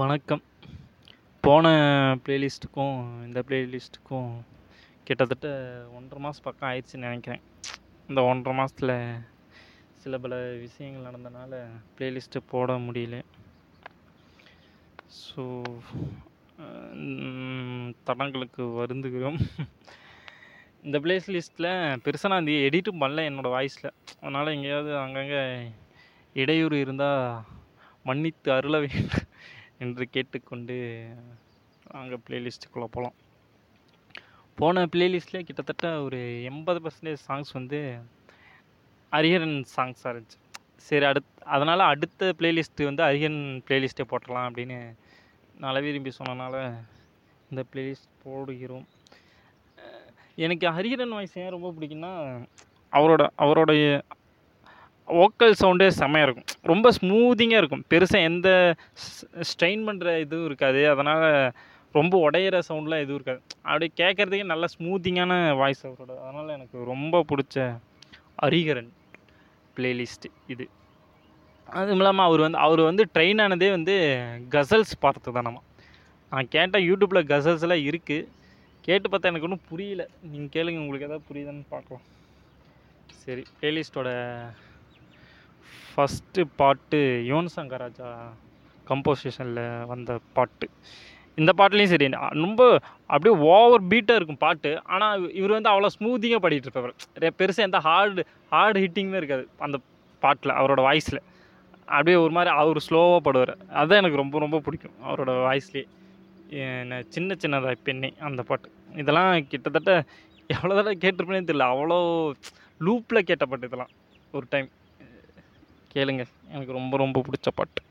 வணக்கம். போன ப்ளேலிஸ்ட்டுக்கும் இந்த ப்ளேலிஸ்ட்டுக்கும் கிட்டத்தட்ட ஒன்றரை மாதம் பக்கம் ஆயிடுச்சுன்னு நினைக்கிறேன். இந்த ஒன்றரை மாதத்துல சில பல விஷயங்கள் நடந்தனால ப்ளேலிஸ்ட்டு போட முடியல. ஸோ தடங்களுக்கு வருந்துகிறோம். இந்த பிளேஸ் லிஸ்ட்டில் பெருசாக நான் இந்த எடிட்டும் பண்ணல என்னோடய வாய்ஸில் அதனால் எங்கேயாவது அங்கங்கே இடையூறு இருந்தால் மன்னித்து அருள வேண்டும். என்று கேட்டுக்கொண்டு வாங்க ப்ளேலிஸ்ட்டுக்குள்ளே போகலாம் போன ப்ளேலிஸ்ட்லேயே கிட்டத்தட்ட ஒரு எண்பது பர்சன்டேஜ் சாங்ஸ் வந்து ஹரிஹரன் சாங்ஸாக இருந்துச்சு. சரி அடுத் அதனால் அடுத்த ப்ளேலிஸ்ட்டு வந்து ஹரிஹரன் ப்ளேலிஸ்ட்டே போட்டுடலாம் அப்படின்னு நல விரும்பி சொன்னனால இந்த ப்ளேலிஸ்ட் போடுகிறோம். எனக்கு ஹரிஹரன் வாய்ஸ் ஏன் ரொம்ப பிடிக்குன்னா அவரோட அவரோடைய வோக்கல் சவுண்டே செம்மையாக இருக்கும். ரொம்ப ஸ்மூதிங்காக இருக்கும். பெருசாக எந்த ஸ்ட்ரெயின் பண்ணுற இதுவும் இருக்காது. அதனால் ரொம்ப உடையிற சவுண்ட்லாம் எதுவும் இருக்காது. அப்படியே கேட்குறதுக்கே நல்ல ஸ்மூத்திங்கான வாய்ஸ் அவரோட. அதனால் எனக்கு ரொம்ப பிடிச்ச ஹரிஹரன் பிளேலிஸ்ட்டு இது. அதுவும் இல்லாமல் அவர் வந்து அவர் வந்து ட்ரெயின் ஆனதே வந்து கசல்ஸ் பார்த்து தான் நம்ம. நான் கேட்டால் யூடியூப்பில் கசல்ஸ்லாம் இருக்குது கேட்டு பார்த்தா எனக்கு ஒன்றும் புரியல. நீங்கள் கேளுங்க உங்களுக்கு எதாவது புரியுதுன்னு பார்க்கலாம். சரி பிளேலிஸ்ட்டோட ஃபஸ்ட்டு பாட்டு யுவன் சங்கர் ராஜா கம்போசிஷனில் வந்த பாட்டு. இந்த பாட்டுலேயும் சரி ரொம்ப அப்படியே ஓவர் பீட்டாக இருக்கும் பாட்டு. ஆனால் இவர் வந்து அவ்வளோ ஸ்மூத்திங்காக பாடிட்டு இருப்பார். பெருசாக எந்த ஹார்டு ஹார்டு ஹிட்டிங்குமே இருக்காது அந்த பாட்டில் அவரோட வாய்ஸில் அப்படியே ஒரு மாதிரி அவர் ஸ்லோவாக பாடுவார். அதுதான் எனக்கு ரொம்ப ரொம்ப பிடிக்கும் அவரோட வாய்ஸ்லேயே என்ன சின்ன சின்னதாக பெண்ணே அந்த பாட்டு. இதெல்லாம் கிட்டத்தட்ட எவ்வளோ தடவை கேட்டிருப்பேனே தெரியல. அவ்வளோ லூப்பில் கேட்ட பாட்டு இதெல்லாம் ஒரு டைம் கேளுங்க. எனக்கு ரொம்ப ரொம்ப பிடிச்ச பாட்டு.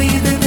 காதல்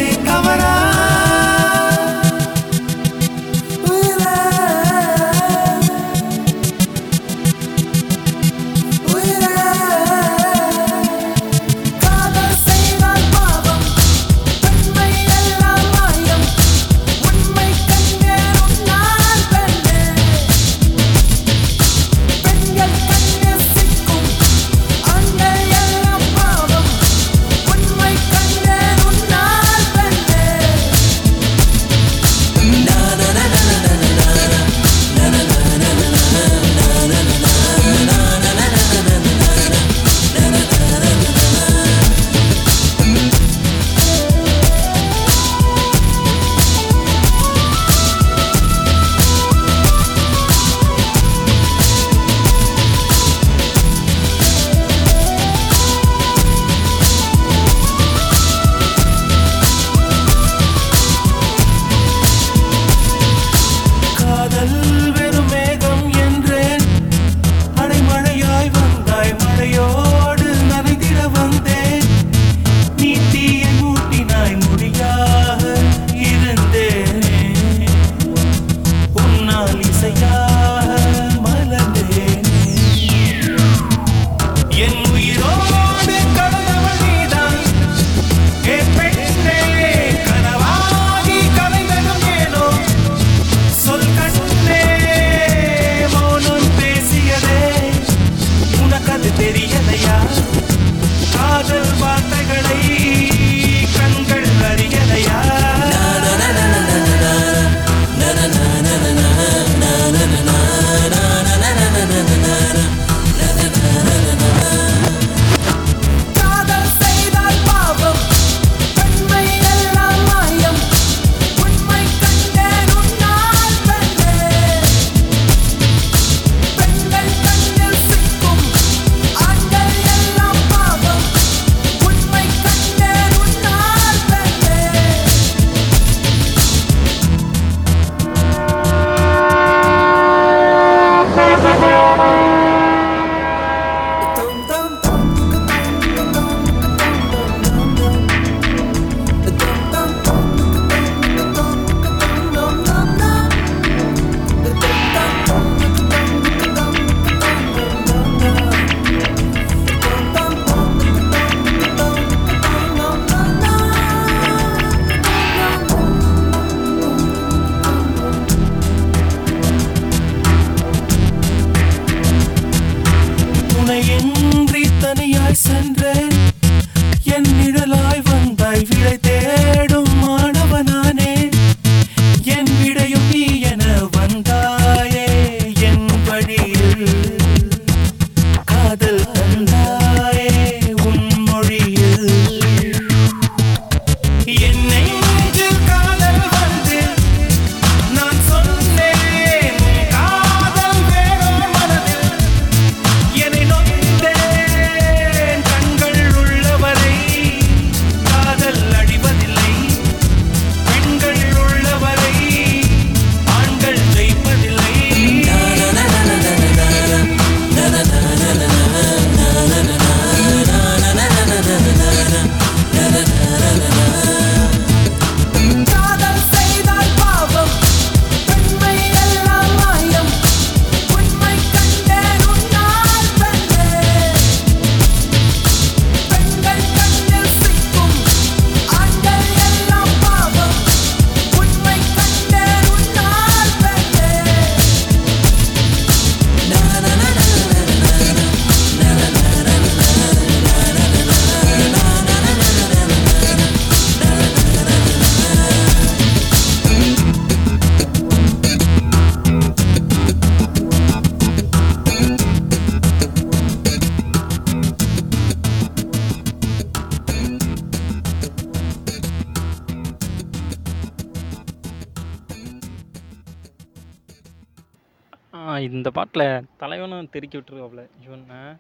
தான் தெருக்கி விட்டுருக்காப்புல. இவன்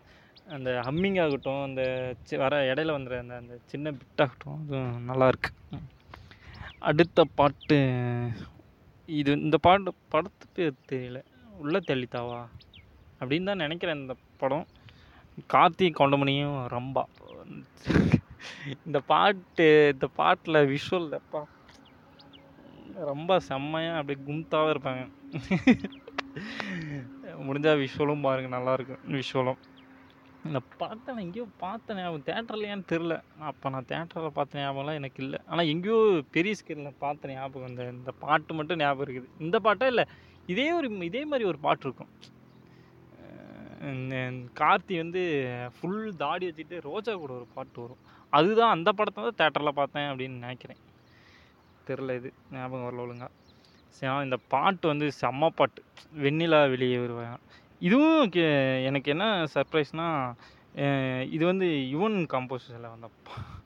அந்த ஹம்மிங் ஆகட்டும் அந்த சி- வர இடையில வந்துற அந்த அந்த சின்ன பிட்டாகட்டும் அதுவும் நல்லாயிருக்கு அடுத்த பாட்டு இது இந்த பாட்டு படத்து பேர் தெரியல. உள்ள தெளித்தாவா அப்படின்னு தான் நினைக்கிறேன் இந்த படம். கார்த்தி கொண்டமணியும் ரம்பா. இந்த பாட்டு இந்த பாட்டில் விஷுவல் அப்பா ரொம்ப செம்மையாக அப்படியே கும்தாவாக இருப்பாங்க. முடிஞ்சால் விஷுவலும் பாருங்கள் நல்லாயிருக்கும் விஷுவலும் இந்த பார்த்தேன் நான் எங்கேயோ பார்த்தேன் ஞாபகம் தேட்டர்லையான்னு தெரில அப்போ நான் தேட்டரில் பார்த்த ஞாபகம்லாம் எனக்கு இல்லை. ஆனால் எங்கேயோ பெரிய ஸ்கிரீனில் பார்த்த ஞாபகம் இந்த இந்த பாட்டு மட்டும் ஞாபகம் இருக்குது. இந்த பாட்டா இல்லை. இதே ஒரு இதே மாதிரி ஒரு பாட்டு இருக்கும். இந்த கார்த்தி வந்து ஃபுல் தாடி வச்சுட்டு ரோஜா கூட ஒரு பாட்டு வரும். அதுதான் அந்த படத்தை தான் தேட்டரில் பார்த்தேன் அப்படின்னு நினைக்கிறேன். தெரில இது ஞாபகம் வரல ஒழுங்காக இந்த பாட்டு வந்து செம்ம பாட்டு. வெண்ணிலா வெளியே வருவேன் இதுவும் கே- எனக்கு என்ன சர்ப்ரைஸ்னால் இது வந்து யுவன் கம்போசிஷனில் வந்த பா-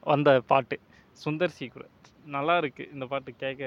வந்த பாட்டு. சுந்தர் சி கூட. நல்லா இருக்குது இந்த பாட்டு கேட்க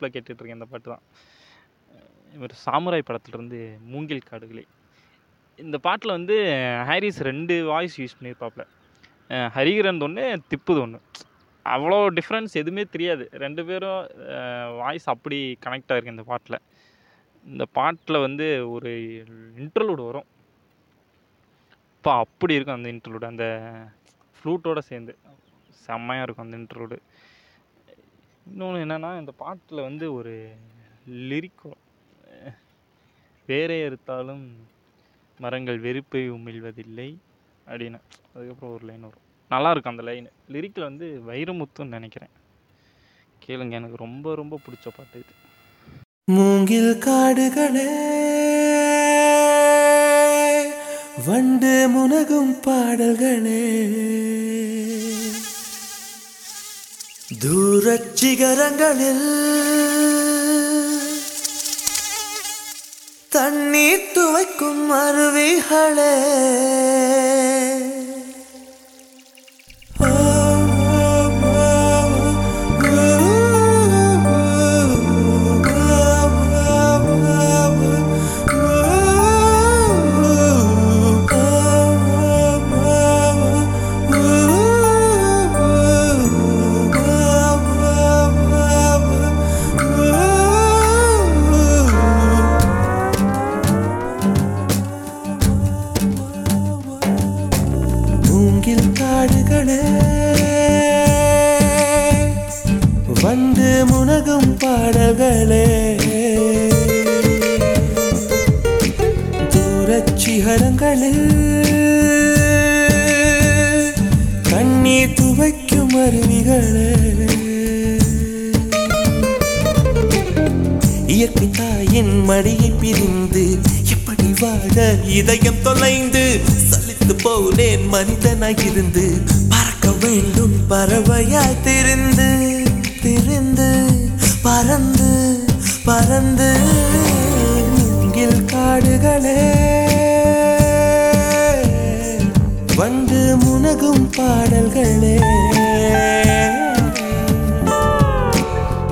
லூப்பில் கேட்டுட்ருக்கேன் இந்த பாட்டு தான். இவர் சாமுராய் படத்துலேருந்து மூங்கில் காடுகளே. இந்த பாட்டில் வந்து ஹாரிஸ் ரெண்டு வாய்ஸ் யூஸ் பண்ணியிருப்பாப்புல ஹரிகரன் ஒன்று திப்புது ஒன்று அவ்வளோ டிஃப்ரென்ஸ் எதுவுமே தெரியாது. ரெண்டு பேரும் வாய்ஸ் அப்படி கனெக்ட் ஆகிருக்கு இந்த பாட்டில். இந்த பாட்டில் வந்து ஒரு இன்டர்லூடு வரும். அப்பா அப்படி இருக்கும் அந்த இன்டர்லூடு அந்த ஃப்ளூட்டோடு சேர்ந்து. செம்மையாக இருக்கும் அந்த இன்டர்லூடு இன்னொன்று என்னென்னா இந்த பாட்டில் வந்து ஒரு லிரிக்கோ வேறே எடுத்தாலும் மரங்கள் வெறுப்பை உமிழ்வதில்லை அப்படின்னு. அதுக்கப்புறம் ஒரு லைன் வரும். நல்லா இருக்கும் அந்த லைன் லிரிக்கில் வந்து வைரமுத்துன்னு நினைக்கிறேன். கேளுங்க எனக்கு ரொம்ப ரொம்ப பிடிச்ச பாட்டு இது. மூங்கில் காடுகளே வண்டு முனகும் பாடல்களே. தூரச் சிகரங்களில் தண்ணீர் துவைக்கும் பாடல்களே. தூரச்சிகரங்களில் கண்ணீர் துவைக்கும் அருவிகளே. இயற்கை தாயின் மடியை பிரிந்து எப்படி வாழ இதயம் தொலைந்து சலித்து போனேன் மனிதனாக இருந்து. பறக்க வேண்டும் பறவையாய் திருந்து. பறந்து மூங்கில் காடுகளே. வந்து முனகும் பாடல்களே.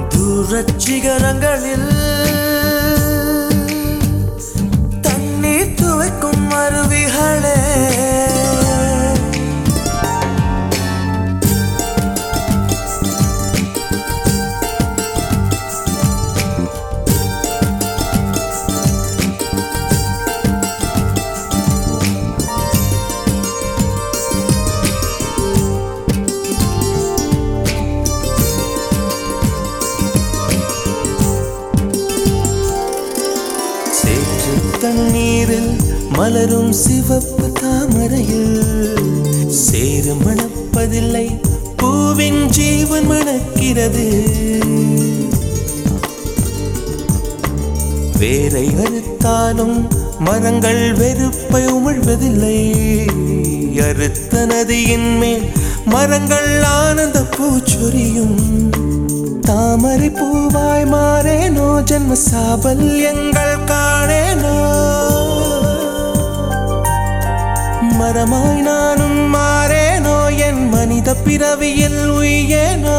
தூரச்சிகரங்களில் தண்ணீர் துவைக்கும் அருவிகளே. தாமரையில் சேரு மணப்பதில்லை பூவின் ஜீவன் மணக்கிறது. வேரை அறுத்தாலும் மரங்கள் வெறுப்பை உமிழ்வதில்லை. அறுத்த நதியின் மேல் மரங்கள் ஆனந்த பூச்சொரியும். தாமரை பூவாய் மாறேனோ ஜன்ம சாபல்யங்கள் மரமாய் நானும் மாறேனோ? என் மனித பிறவியில் உயேனோ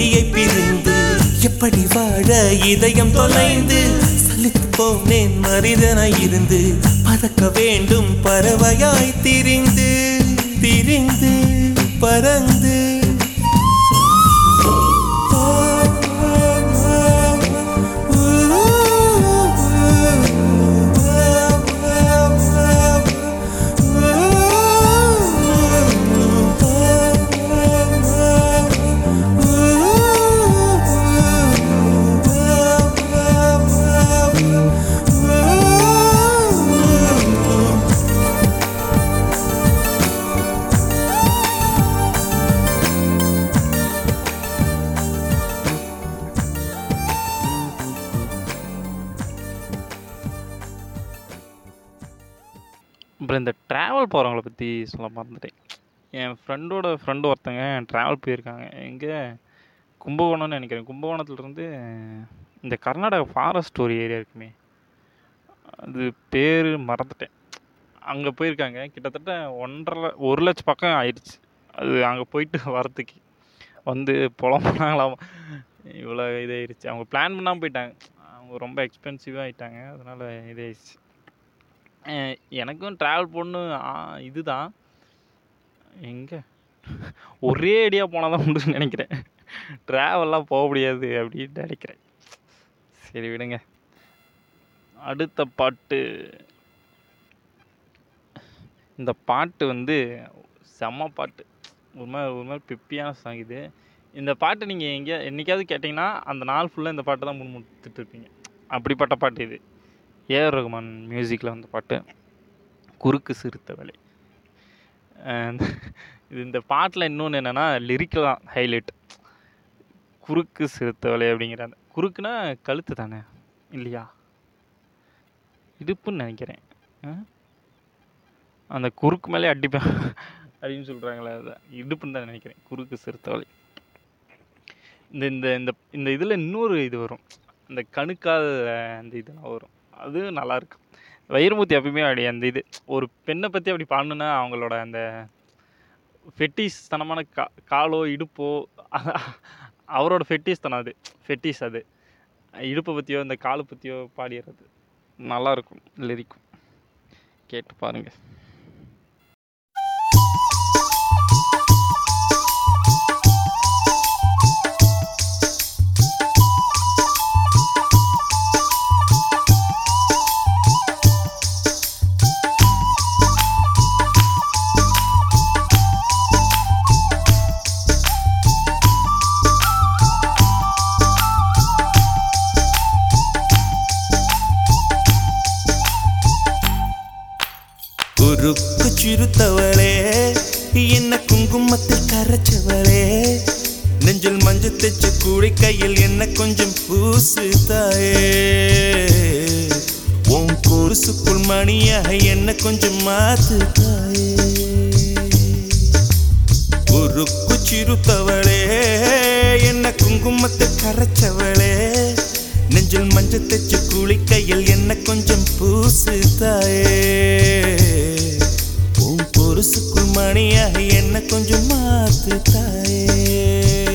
அடியை பிரிந்து எப்படி வாழ இதயம் தொலைந்து? சலித்து போனேன் மனிதனாய் இருந்து. பறக்க வேண்டும் பறவையாய் திரிந்து. திரிந்து பறந்து ட்ராவல் பற்றி சொல்ல மறந்துட்டேன். என் ஃப்ரெண்டோட ஃப்ரெண்டு ஒருத்தங்க ட்ராவல் போயிருக்காங்க. எங்கே கும்பகோணம்னு நினைக்கிறேன். கும்பகோணத்துலேருந்து இந்த கர்நாடகா ஃபாரஸ்ட் ஒரு ஏரியா இருக்குமே. அது பேர் மறந்துட்டேன். அங்கே போயிருக்காங்க. கிட்டத்தட்ட ஒன்றரை ஒரு லட்சம் பக்கம் ஆயிடுச்சு. அது அங்கே போயிட்டு வரத்துக்கு வந்து புலம்புனாங்களாம் இவ்வளோ இதாயிருச்சு. அவங்க பிளான் பண்ணாமல் போயிட்டாங்க. அவங்க ரொம்ப எக்ஸ்பென்சிவாக ஆயிட்டாங்க. அதனால் இதாகிடுச்சு எனக்கும் ட்ராவல் பண்ணு இதுதான். எங்கே? ஒரே அடியாக போனால் தான் உண்டுன்னு நினைக்கிறேன். ட்ராவல்லாம் போக முடியாது அப்படின்னு நினைக்கிறேன். சரி விடுங்க. அடுத்த பாட்டு. இந்த பாட்டு வந்து செம்ம பாட்டு. ஒரு மாதிரி ஒரு மாதிரி பிப்பியான சாங் இது. இந்த பாட்டு நீங்கள் எங்கேயா என்றைக்காவது கேட்டிங்கன்னா அந்த நாள் ஃபுல்லாக இந்த பாட்டு தான் முன்முடுத்துட்டு இருப்பீங்க. அப்படிப்பட்ட பாட்டு இது. ஏஆர் ரகுமான் மியூசிக்கில் வந்த பாட்டு குறுக்கு சிறுத்த வேலை. இது இந்த பாட்டில் இன்னொன்று என்னென்னா லிரிக்கலாம் ஹைலைட் குறுக்கு சிறுத்த வேலை அப்படிங்கிற அந்த குறுக்குனா கழுத்து தானே இல்லையா? இடுப்புன்னு நினைக்கிறேன். அந்த குறுக்கு மேலே அடிப்பேன் அப்படின்னு சொல்கிறாங்களே அதை இடுப்புன்னு தான் நினைக்கிறேன் குறுக்கு சிறுத்த வேலை. இந்த இந்த இந்த இந்த இதில் இன்னொரு இது வரும். அந்த கணுக்கால் அந்த இதெல்லாம் வரும். அது நல்லாயிருக்கு வைரமூர்த்தி எப்பயுமே அப்படி அந்த இது ஒரு பெண்ணை பற்றி அப்படி பாடணுன்னா அவங்களோட அந்த ஃபெட்டிஸ்தனமான கா காலோ இடுப்போ அவரோட ஃபெட்டிஸ்தனம் அது ஃபெட்டிஸ் அது. இடுப்பை பற்றியோ இந்த காலை பற்றியோ பாடிடுறது நல்லாயிருக்கும் லிரிக்கும் கேட்டு பாருங்கள் சிறுத்தவளே என்ன குங்குமத்தில் கரைச்சவளே. நெஞ்சில் மஞ்சள் தைச்ச கூடை கையில் என்ன கொஞ்சம் பூசு தாயே உன் கொருசுக்குள் மணியாக என்ன கொஞ்சம் மாத்து தாயே உருக்கு சிறுத்தவளே என்ன குங்குமத்தை கரைச்சவளே. நெஞ்சில் மஞ்சள் தைச்ச கூலி என்ன கொஞ்சம் பூசு ஒரு சுக்குமணியாக என்ன கொஞ்சம் மாத்து தாயே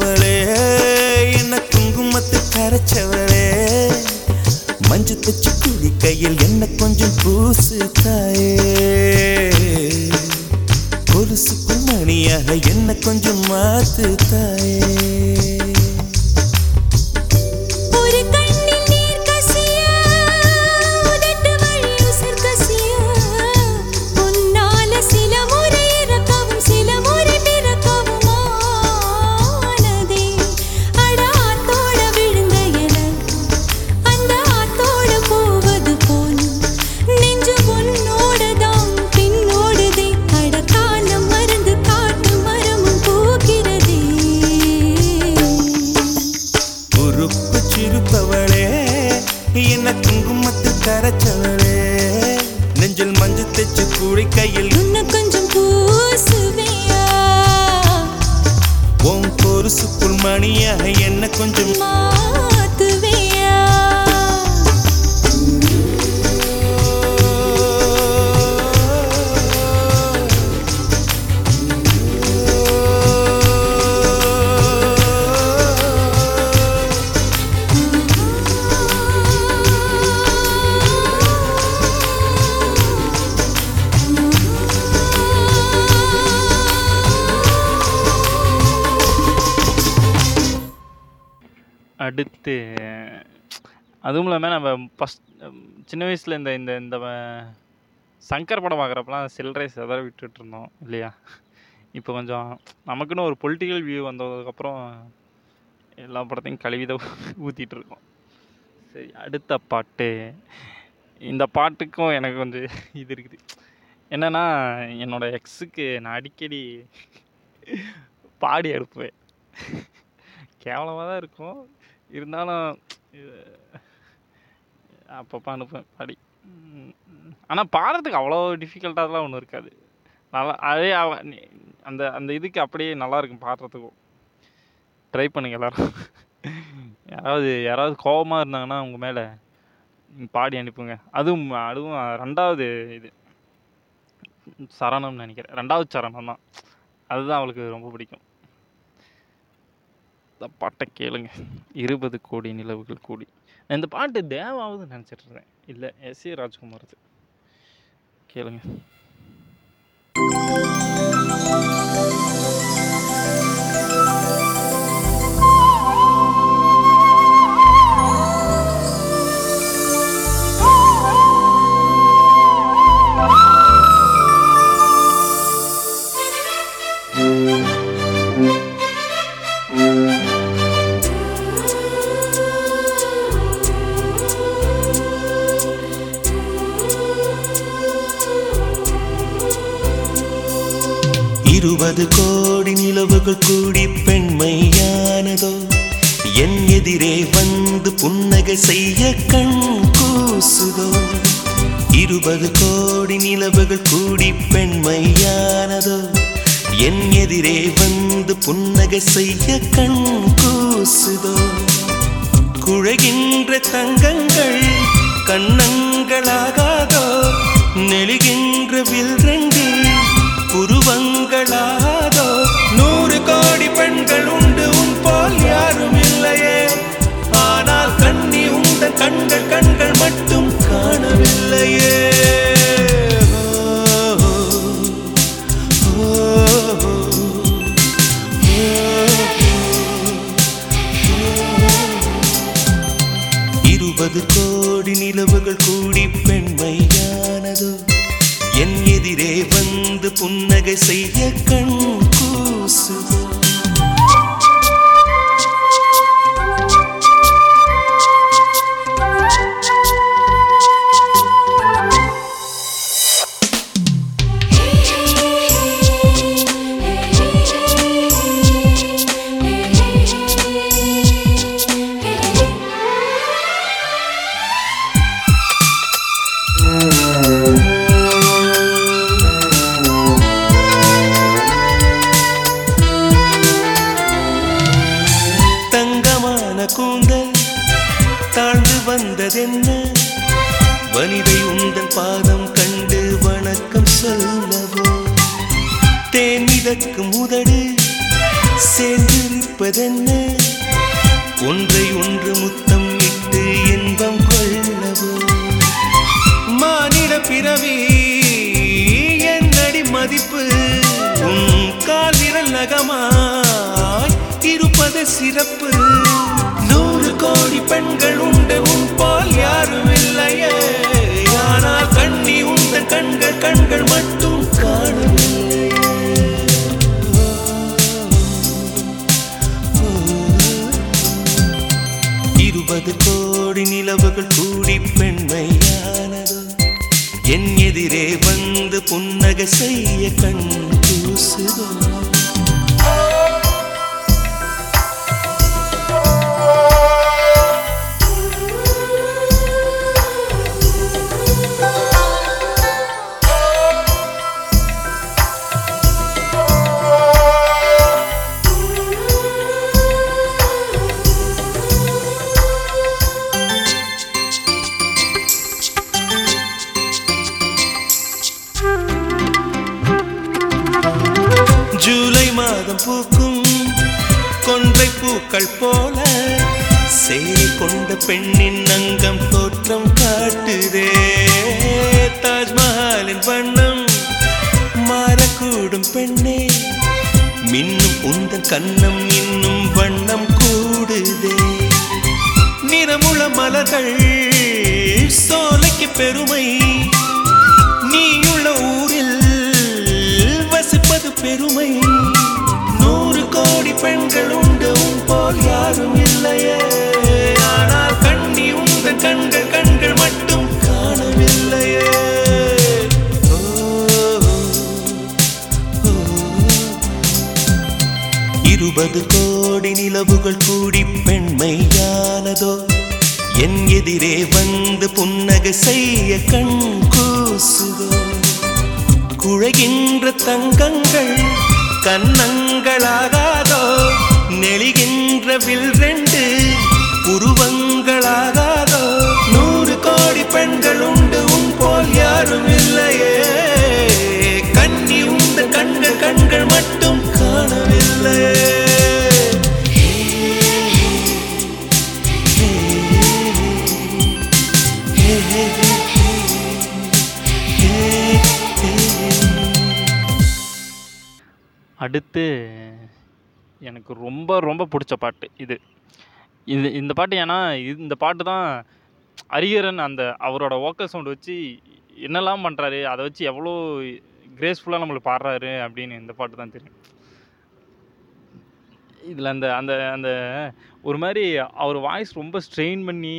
சிறுத்தவளே என்ன குங்குமத்து கரைச்சவளே? மஞ்சு தச்சு குடி கையில் என்ன கொஞ்சம் பூசு தாயே கொலுசுக்குள் மணியாக என்ன கொஞ்சம் மாத்து தாயே அதுவும் இல்லாமல் நம்ம ஃபஸ்ட் சின்ன வயசில் இந்த இந்த இந்த சங்கர் படம் பார்க்குறப்பலாம் சில்லறை செதற விட்டுட்டு இருந்தோம் இல்லையா? இப்போ கொஞ்சம் நமக்குன்னு ஒரு பொலிட்டிக்கல் வியூ வந்ததுக்கப்புறம் எல்லா படத்தையும் கழுவித ஊற்றிட்டு இருக்கோம். சரி அடுத்த பாட்டு. இந்த பாட்டுக்கும் எனக்கு கொஞ்சம் இது இருக்குது. என்னென்னா என்னோட எக்ஸுக்கு நான் அடிக்கடி பாடி அனுப்புவேன். கேவலமாக தான் இருக்கும். இருந்தாலும் அப்பப்போ அனுப்புவேன் பாடி. ஆனால் பாடுறதுக்கு அவ்வளோ டிஃபிகல்ட்டாலாம் ஒன்றும் இருக்காது. நல்லா அதே அந்த அந்த இதுக்கு அப்படியே நல்லா இருக்கும் பாடுறதுக்கும். ட்ரை பண்ணுங்க எல்லாரும். யாராவது யாராவது கோபமாக இருந்தாங்கன்னா உங்கள் மேலே பாடி அனுப்புங்க. அதுவும் அதுவும் ரெண்டாவது இது. சரணம்னு நினைக்கிறேன். ரெண்டாவது சரணம் தான். அதுதான் அவளுக்கு ரொம்ப பிடிக்கும். இந்த பாட்டை கேளுங்க. இருபது கோடி நிலவுகள் கூடி. நான் இந்த பாட்டு தேவாவது நினச்சிட்டு இருந்தேன் இல்லை எஸ் ஏ ராஜ்குமார்து. கேளுங்க. இருபது கோடி நிலவுகள் கூடி பெண்மையானதோ? என் எதிரே வந்து புன்னகை செய்ய கண் கூசுதோ? இருபது கோடி நிலவுகள் கூடி பெண்மையானதோ? என் எதிரே வந்து புன்னகை செய்ய கண் கூசுதோ? குழகின்ற தங்கங்கள் கண்ணங்களாகாதோ? நெழுகின்ற வில்ரண்டு புருவங்களாதோ நூறு கோடி பெண்கள் உண்டு உன் போல் யாரும் இல்லையே. ஆனால் கண்ணி உந்த கண்கள் கண்கள் மட்டும் காணவில்லையே. பாட்டு ஏன்னா இந்த பாட்டு தான் அரியரன் அந்த அவரோட ஓக்கல் சவுண்ட் வச்சு என்னெல்லாம் பண்ணுறாரு அதை வச்சு எவ்வளோ கிரேஸ்ஃபுல்லாக நம்மளுக்கு பாடுறாரு அப்படின்னு இந்த பாட்டு தான் தெரியும். இதில் அந்த அந்த அந்த ஒரு மாதிரி அவர் வாய்ஸ் ரொம்ப ஸ்ட்ரெயின் பண்ணி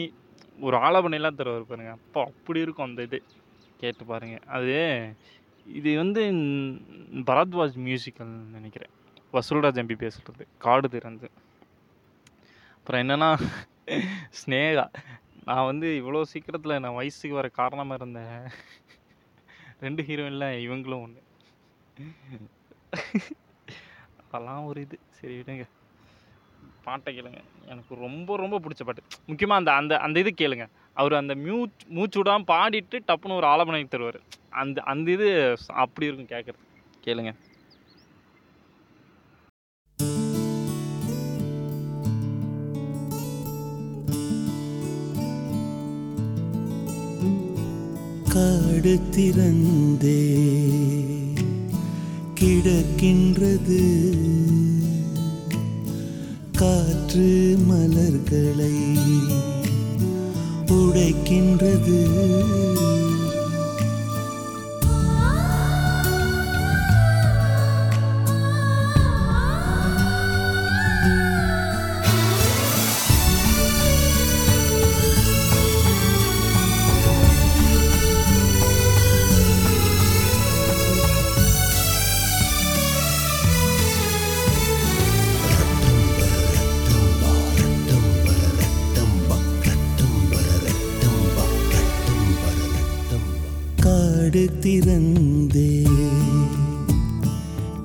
ஒரு ஆலாபனையெல்லாம் தருவார் பாருங்க. அப்போ அப்படி இருக்கும் அந்த இது. கேட்டு பாருங்கள் அது இது வந்து பரத்வாஜ் மியூசிக்கல் நினைக்கிறேன். வசூல்ராஜ் எம்பி பேசுகிறது காடு திறந்து. அப்புறம் என்னன்னா ஸ்னேகா. நான் வந்து இவ்வளோ சீக்கிரத்தில் நான் வயசுக்கு வர காரணமாக இருந்தேன். ரெண்டு ஹீரோயின்ல இவங்களும் ஒன்று அதெல்லாம் ஒரு இது. சரி விடுங்க. பாட்டை கேளுங்க. எனக்கு ரொம்ப ரொம்ப பிடிச்ச பாட்டு. முக்கியமாக அந்த அந்த அந்த இது கேளுங்க. அவர் அந்த மியூச் மூச்சு விடாமல் பாடிட்டு டப்புன்னு ஒரு ஆலோபனை தருவார். அந்த அந்த இது அப்படி இருக்கும் கேட்குறது கேளுங்க. காடு கிடக்கின்றது. காற்று மலர்களை உடைக்கின்றது. காடு திறந்தே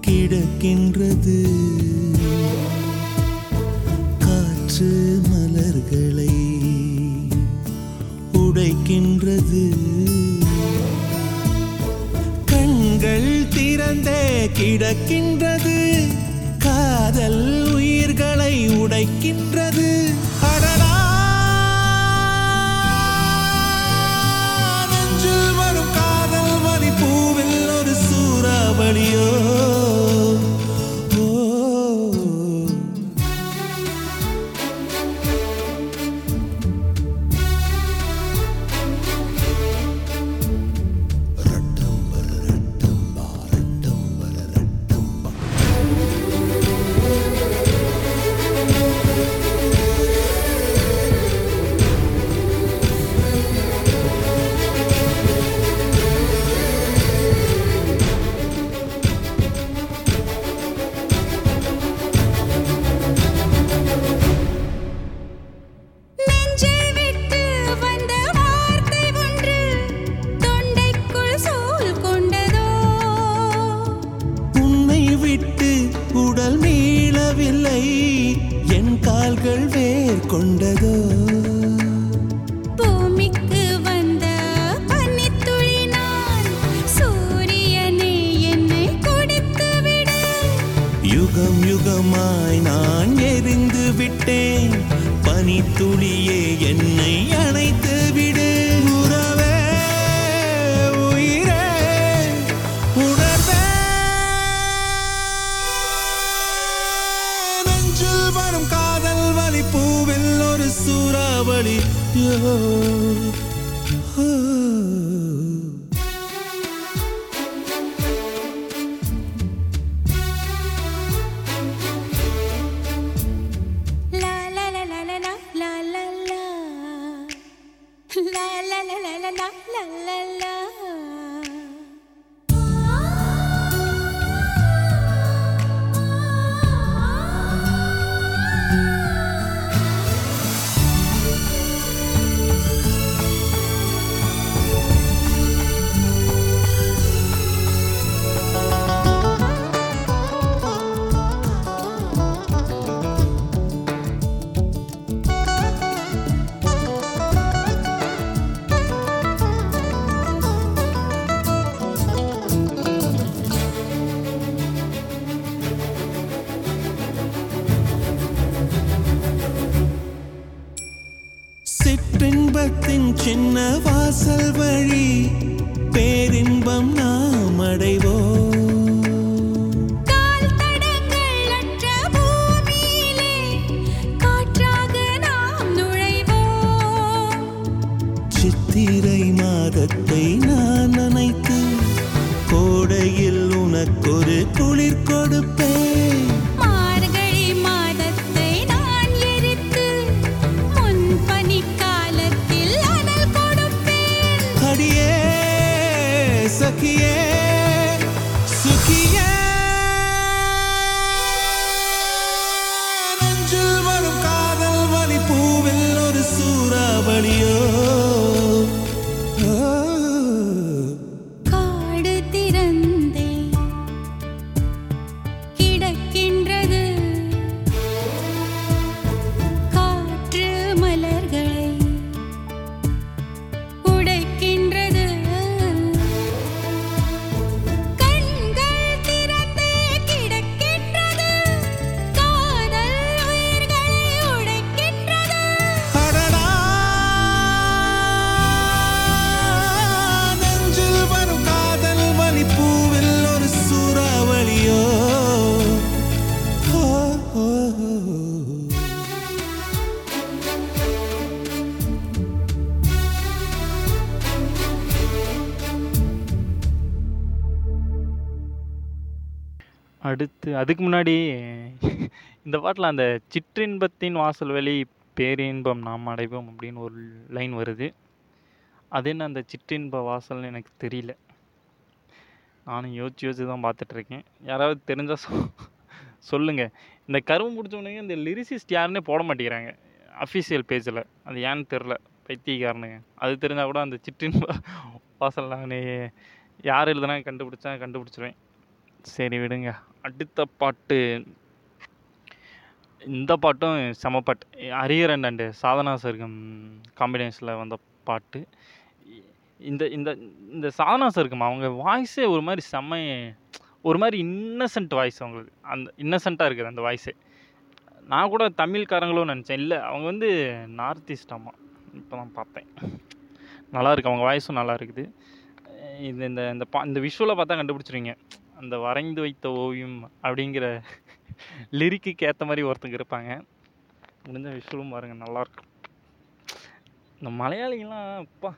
கிடக்கின்றது. காற்று மலர்களை உடைக்கின்றது. கண்கள் திறந்தே கிடக்கின்றது. காதல் உயிர்களை உடைக்கின்றது. 啦啦啦啦。வாசல் வழி அதுக்கு முன்னாடி இந்த பாட்டில் அந்த சிற்றின்பத்தின் வாசல் வழி பேரின்பம் நாம் அடைவோம் அப்படின்னு ஒரு லைன் வருது. அது என்ன அந்த சிற்றின்ப வாசல்னு எனக்கு தெரியல. நானும் யோசிச்சு யோசிச்சு தான் பார்த்துட்ருக்கேன் யாராவது தெரிஞ்சால் சொ சொல்லுங்கள் இந்த கரும்பு பிடிச்சவனுங்க இந்த லிரிசிஸ்ட் யாருன்னே போட மாட்டேங்கிறாங்க. அஃபிஷியல் பேஜில் அது ஏன்னு தெரில பைத்தியக்காரனுங்க. அது தெரிஞ்சால் கூட அந்த சிற்றின்ப வாசல் நான் யார் எழுதுனா கண்டுபிடிச்சா கண்டுபிடிச்சிருவேன். சரி விடுங்க. அடுத்த பாட்டு. இந்த பாட்டும் செம பாட்டு ஹரியரன் அண்டு சாதனா சர்க்கம் காம்பினேஷனில் வந்த பாட்டு. இந்த இந்த இந்த சாதனா சர்க்கம் அவங்க வாய்ஸே ஒரு மாதிரி செம்ம ஒரு மாதிரி இன்னசென்ட் வாய்ஸ் அவங்களுக்கு. அந்த இன்னசென்ட்டாக இருக்குது அந்த வாய்ஸே நான் கூட தமிழ்காரங்களும் நினச்சேன். இல்லை அவங்க வந்து நார்த் ஈஸ்ட் அம்மா இப்போ தான் பார்த்தேன். நல்லா இருக்குது அவங்க வாய்ஸும் நல்லா இருக்குது. இந்த இது இந்த இந்த பா இந்த விஷுவலை பார்த்தா கண்டுபிடிச்சிருவீங்க. அந்த வரைந்து வைத்த ஓவியம் அப்படிங்கிற லிரிக்குக்கு ஏற்ற மாதிரி ஒருத்தங்க இருப்பாங்க. முடிஞ்ச விஷுவலும் பாருங்கள் நல்லாயிருக்கும் இந்த மலையாளிங்கெல்லாம் அப்பா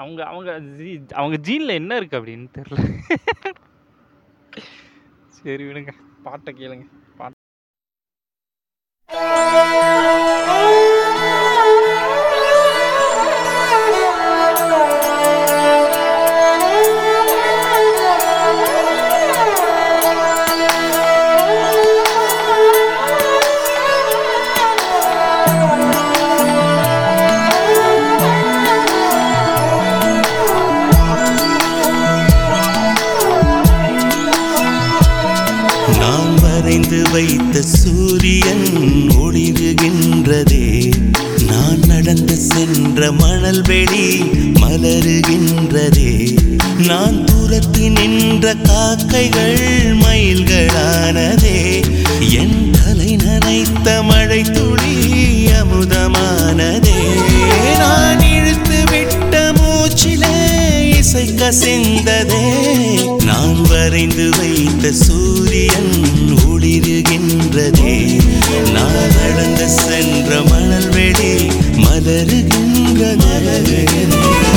அவங்க அவங்க ஜீ அவங்க ஜீனில் என்ன இருக்குது அப்படின்னு தெரில சரி விடுங்க பாட்டை கேளுங்க பாட்டு. வைத்த சூரியன் ஒளிருகின்றதே. நான் நடந்து சென்ற மணல் வெளி மலருகின்றதே. நான் தூரத்தில் நின்ற காக்கைகள் மயில்களானதே. என் தலை நனைத்த மழை துளி அமுதமானதே. நான் இழுத்து விட்ட மூச்சிலே இசை கசிந்ததே. நான் வரைந்து வைத்த சூரியன் ஒளிருகின்றதே நான் நடந்து சென்ற மணல் வெளி மலருகின்ற மலருகின்ற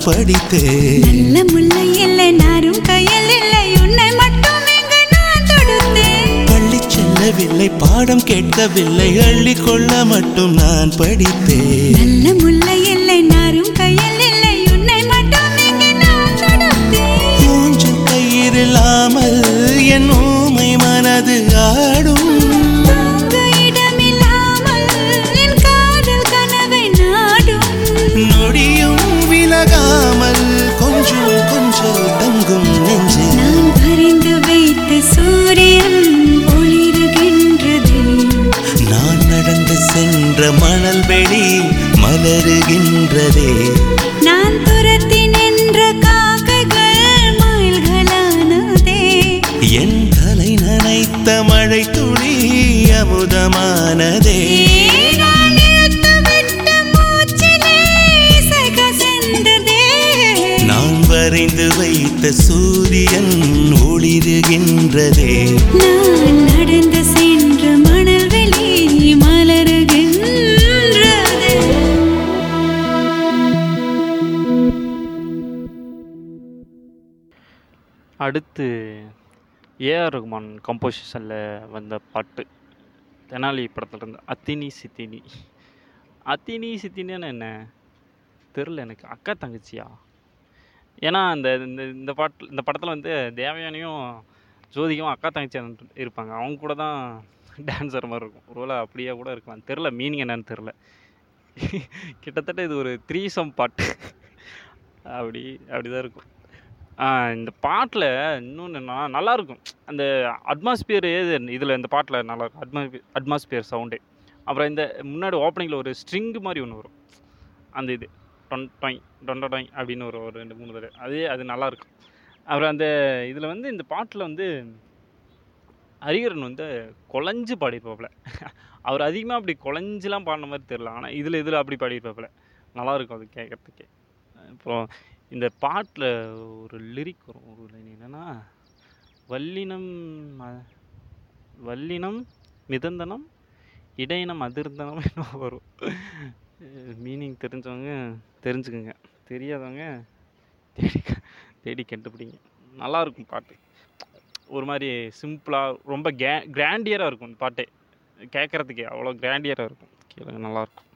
நான் படித்தேன் நல்ல முல்லை இல்லை நாரும் கையில் இல்லை உன்னை மட்டும் பள்ளி செல்லவில்லை பாடம் கேட்கவில்லை அள்ளிக் கொள்ள மட்டும் நான் படித்தேன் அடுத்து ஏஆர் ரகுமான் கம்போசிஷனில் வந்த பாட்டு. தெனாலி படத்தில் இருந்த அத்தினி சித்தினி. அத்தினி சித்தினின்னு என்ன? தெரில எனக்கு. அக்கா தங்கச்சியா? ஏன்னா அந்த இந்த இந்த பாட்டு இந்த படத்தில் வந்து தேவயானியும் ஜோதிகாவும் அக்கா தங்கச்சி இருப்பாங்க. அவங்க கூட தான் டான்ஸர் மாதிரி இருக்கும். ஒருவேளை அப்படியே கூட இருக்கலாம். தெரில மீனிங் என்னன்னு தெரில கிட்டத்தட்ட இது ஒரு த்ரீ சம் பாட்டு. அப்படி அப்படி தான் இருக்கும். இந்த பாட்டில் இன்னொன்று என்னன்னா நல்லாயிருக்கும் அந்த அட்மாஸ்பியர் இதில் இந்த பாட்டில் நல்லா இருக்கும் அட்மாஸ்பியர் அட்மாஸ்பியர் சவுண்டு அப்புறம் இந்த முன்னாடி ஓப்பனிங்கில் ஒரு ஸ்ட்ரிங் மாதிரி ஒன்று வரும். அந்த இது. டொன் டொய் டொண்ட டொய் அப்படின்னு ஒரு ஒரு ரெண்டு மூணு தடவை. அதே அது நல்லாயிருக்கும் அப்புறம் அந்த இதில் வந்து இந்த பாட்டில் வந்து ஹரிகரன் வந்து குழஞ்சு பாடியிருப்பாப்புல. அவர் அதிகமாக அப்படி குழஞ்சிலாம் பாடின மாதிரி தெரில ஆனால் இதில் இதில் அப்படி பாடியிருப்பாப்புல. நல்லாயிருக்கும் அது கேட்குறதுக்கே அப்புறம் இந்த பாட்டில் ஒரு லிரிக் வரும். ஒரு லைன் என்னென்னா வல்லினம் ம- வல்லினம் மிதந்தனம் இடையினம் அதிர்ந்தனம் என்ன வரும். மீனிங் தெரிஞ்சவங்க தெரிஞ்சுக்குங்க. தெரியாதவங்க தேடி க- தேடி கண்டுபிடிங்க. நல்லாயிருக்கும் பாட்டு. ஒரு மாதிரி சிம்பிளாக ரொம்ப கே கிராண்டியராக இருக்கும் இந்த பாட்டே. கேட்குறதுக்கே அவ்வளோ கிராண்டியராக இருக்கும். கேளுங்க நல்லாயிருக்கும்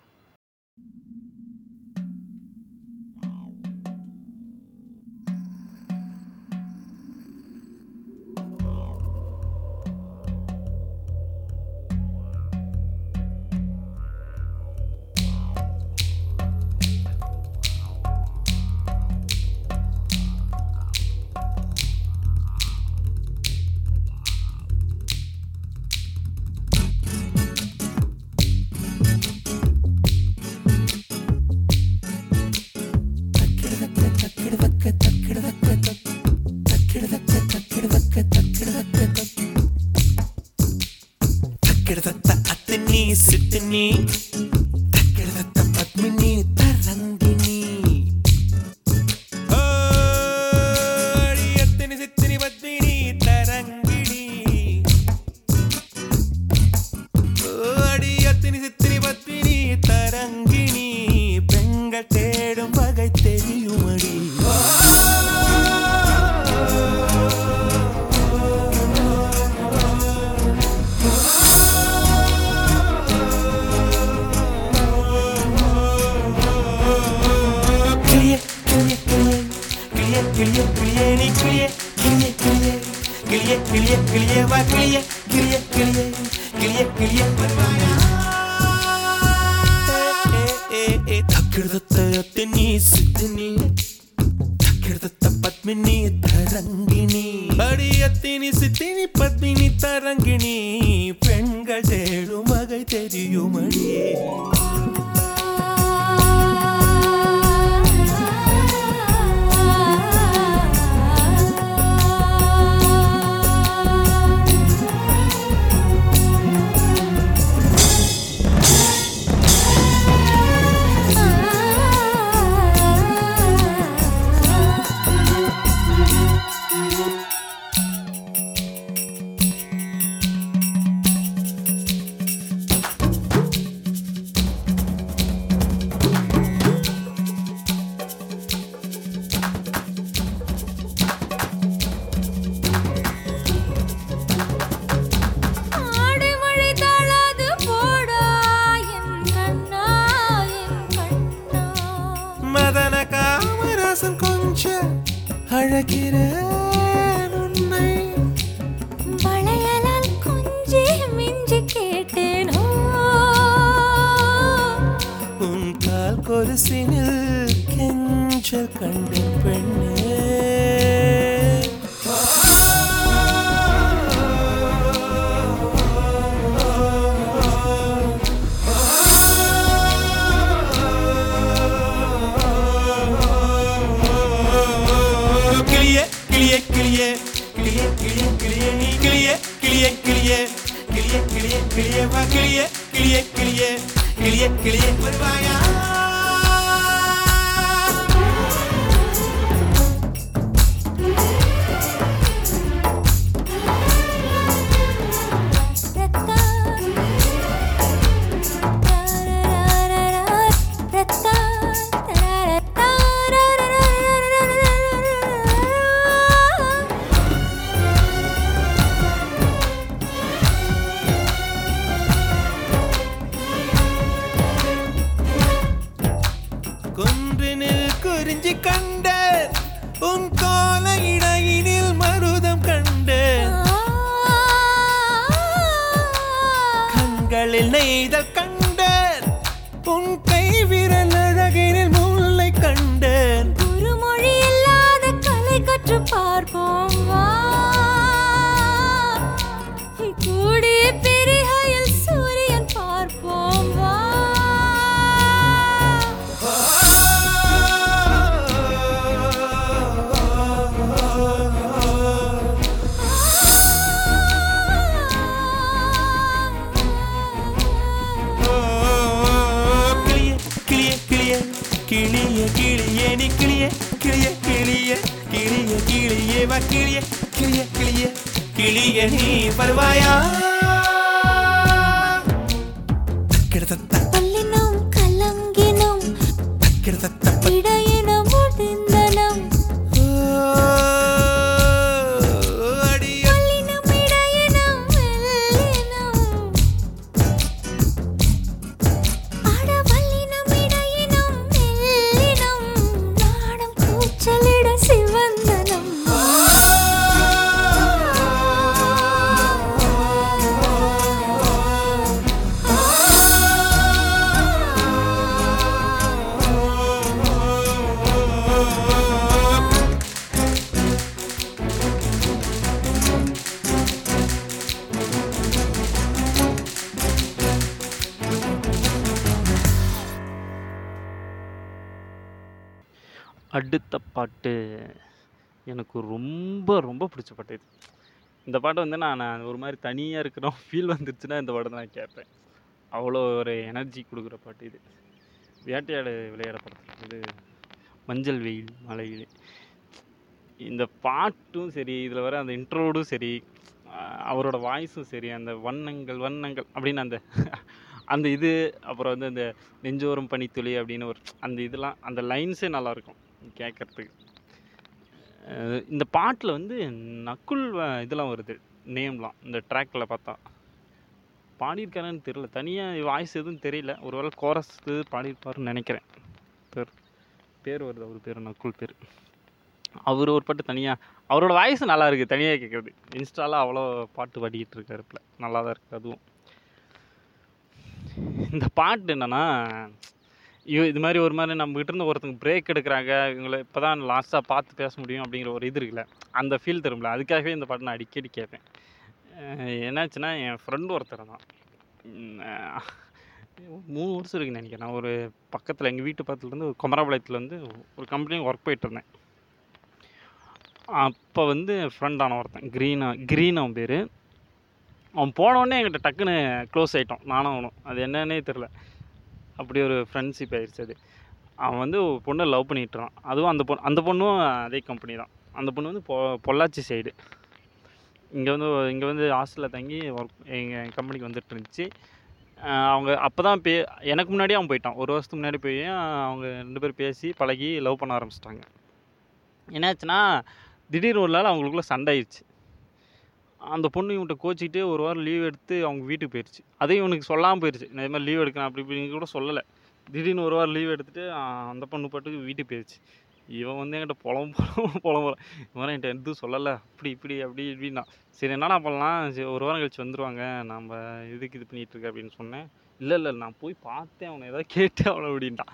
அழகிறேன் உன்னை. வளையலால் கொஞ்சி மிஞ்சி கேட்டேனோ. உன் கால் கொலுசினில் கெஞ்சல் கண்டேன். கிளியே கிளியே வா கிளியே கிளியே கிளியே கிளியே கிளியே பிடிச்ச பாட்டு இது இந்த பாட்டு வந்து நான் ஒரு மாதிரி தனியாக இருக்கிறோம் ஃபீல் வந்துருச்சுன்னா இந்த பாட்டை நான் கேட்பேன். அவ்வளோ ஒரு எனர்ஜி கொடுக்குற பாட்டு இது. வேட்டையாடு விளையாட படத்தில் இது மஞ்சள் வெயில் மலையில் இந்த பாட்டும் சரி இதில் வர அந்த இன்ட்ரோடும் சரி அவரோட வாய்ஸும் சரி அந்த வண்ணங்கள் வண்ணங்கள் அப்படின்னு அந்த அந்த இது அப்புறம் வந்து அந்த நெஞ்சோரம் பனித்துளி அப்படின்னு ஒரு அந்த இதெல்லாம் அந்த லைன்ஸே நல்லாயிருக்கும் கேட்குறதுக்கு. இந்த பாட்டில் வந்து நக்குல் வ- இதெல்லாம் வருது நேம்லாம் இந்த ட்ராக்கில் பார்த்தா. பாடியிருக்காருன்னு தெரியல. தனியாக வாய்ஸ் எதுவும் தெரியல. ஒருவேளை கோரஸ் பாடியிருப்பாருன்னு நினைக்கிறேன். பேர் பேர் வருது அவர் பேர் நக்குல் பேர். அவர் ஒரு பாட்டு தனியாக அவரோட வாய்ஸ் நல்லா இருக்குது தனியாக கேட்குறது இன்ஸ்டாவில் அவ்வளோ பாட்டு பாடிக்கிட்டு இருக்காருப்பில் நல்லா தான் இருக்குது அதுவும். இந்த பாட்டு என்னென்னா ஐயோ இது மாதிரி ஒரு மாதிரி நம்ம இருந்து ஒருத்தங்க பிரேக் எடுக்கிறாங்க இவங்களை இப்போ தான் லாஸ்ட்டாக பார்த்து பேச முடியும் அப்படிங்கிற ஒரு இது இருக்குல்ல அந்த ஃபீல் தரும்ல அதுக்காகவே இந்த பாட்டு நான் அடிக்கடி கேட்பேன் என்னாச்சுன்னா என் ஃப்ரெண்டு ஒருத்தர் தான் மூணு வருஷம் இருக்குன்னு நினைக்கிறேன். நான் ஒரு பக்கத்தில் எங்கள் வீட்டு பக்கத்துலேருந்து ஒரு குமராபாளையத்தில் வந்து ஒரு கம்பெனி ஒர்க் போயிட்டு இருந்தேன். அப்போ வந்து ஃப்ரெண்டான ஒருத்தன் க்ரீனா க்ரீன் அவன் பேர். அவன் போனவொடனே என்கிட்ட டக்குன்னு க்ளோஸ் ஆகிட்டோம் நானும் அவனும். அது என்னன்னே தெரில அப்படி ஒரு ஃப்ரெண்ட்ஷிப் ஆயிடுச்சு அது. அவன் வந்து பொண்ணை லவ் பண்ணிட்டுறான். அதுவும் அந்த பொண்ணு அந்த பொண்ணும் அதே கம்பெனி தான். அந்த பொண்ணு வந்து பொ பொள்ளாச்சி சைடு இங்கே வந்து இங்கே வந்து ஹாஸ்டலில் தங்கி ஒர்க் எங்கள் கம்பெனிக்கு வந்துட்டு இருந்துச்சு. அவங்க அப்போ தான் பே எனக்கு முன்னாடியே அவன் போயிட்டான். ஒரு வருஷத்துக்கு முன்னாடி போய் அவங்க ரெண்டு பேரும் பேசி பழகி லவ் பண்ண ஆரம்பிச்சிட்டாங்க. என்னாச்சுன்னா திடீர்னு ஒரு நாள் அவங்களுக்குள்ள சண்டை ஆயிடுச்சு. அந்த பொண்ணு இவன்கிட்ட கோச்சிக்கிட்டு ஒரு வாரம் லீவ் எடுத்து அவங்க வீட்டுக்கு போயிடுச்சு அதே இவனுக்கு சொல்லாமல் போயிடுச்சு நான் இது மாதிரி லீவ் எடுக்கிறேன் அப்படி இப்படின்னு கூட சொல்லலை. திடீர்னு ஒரு வாரம் லீவ் எடுத்துட்டு அந்த பொண்ணு பாட்டுக்கு வீட்டுக்கு போயிடுச்சு இவன் வந்து என்கிட்ட புலம் புலம் புலம் இவன் என்கிட்ட எதுவும் சொல்லலை. அப்படி இப்படி அப்படி இப்படின்னா. சரி என்னடா பண்ணலாம்? சரி ஒரு வாரம் கழிச்சு வந்துடுவாங்க நம்ம இதுக்கு இது பண்ணிகிட்ருக்க இருக்க அப்படின்னு சொன்னேன். இல்லை இல்லை நான் போய் பார்த்தேன். அவனை ஏதாவது கேட்டு அவனை அப்படின்ட்டான்.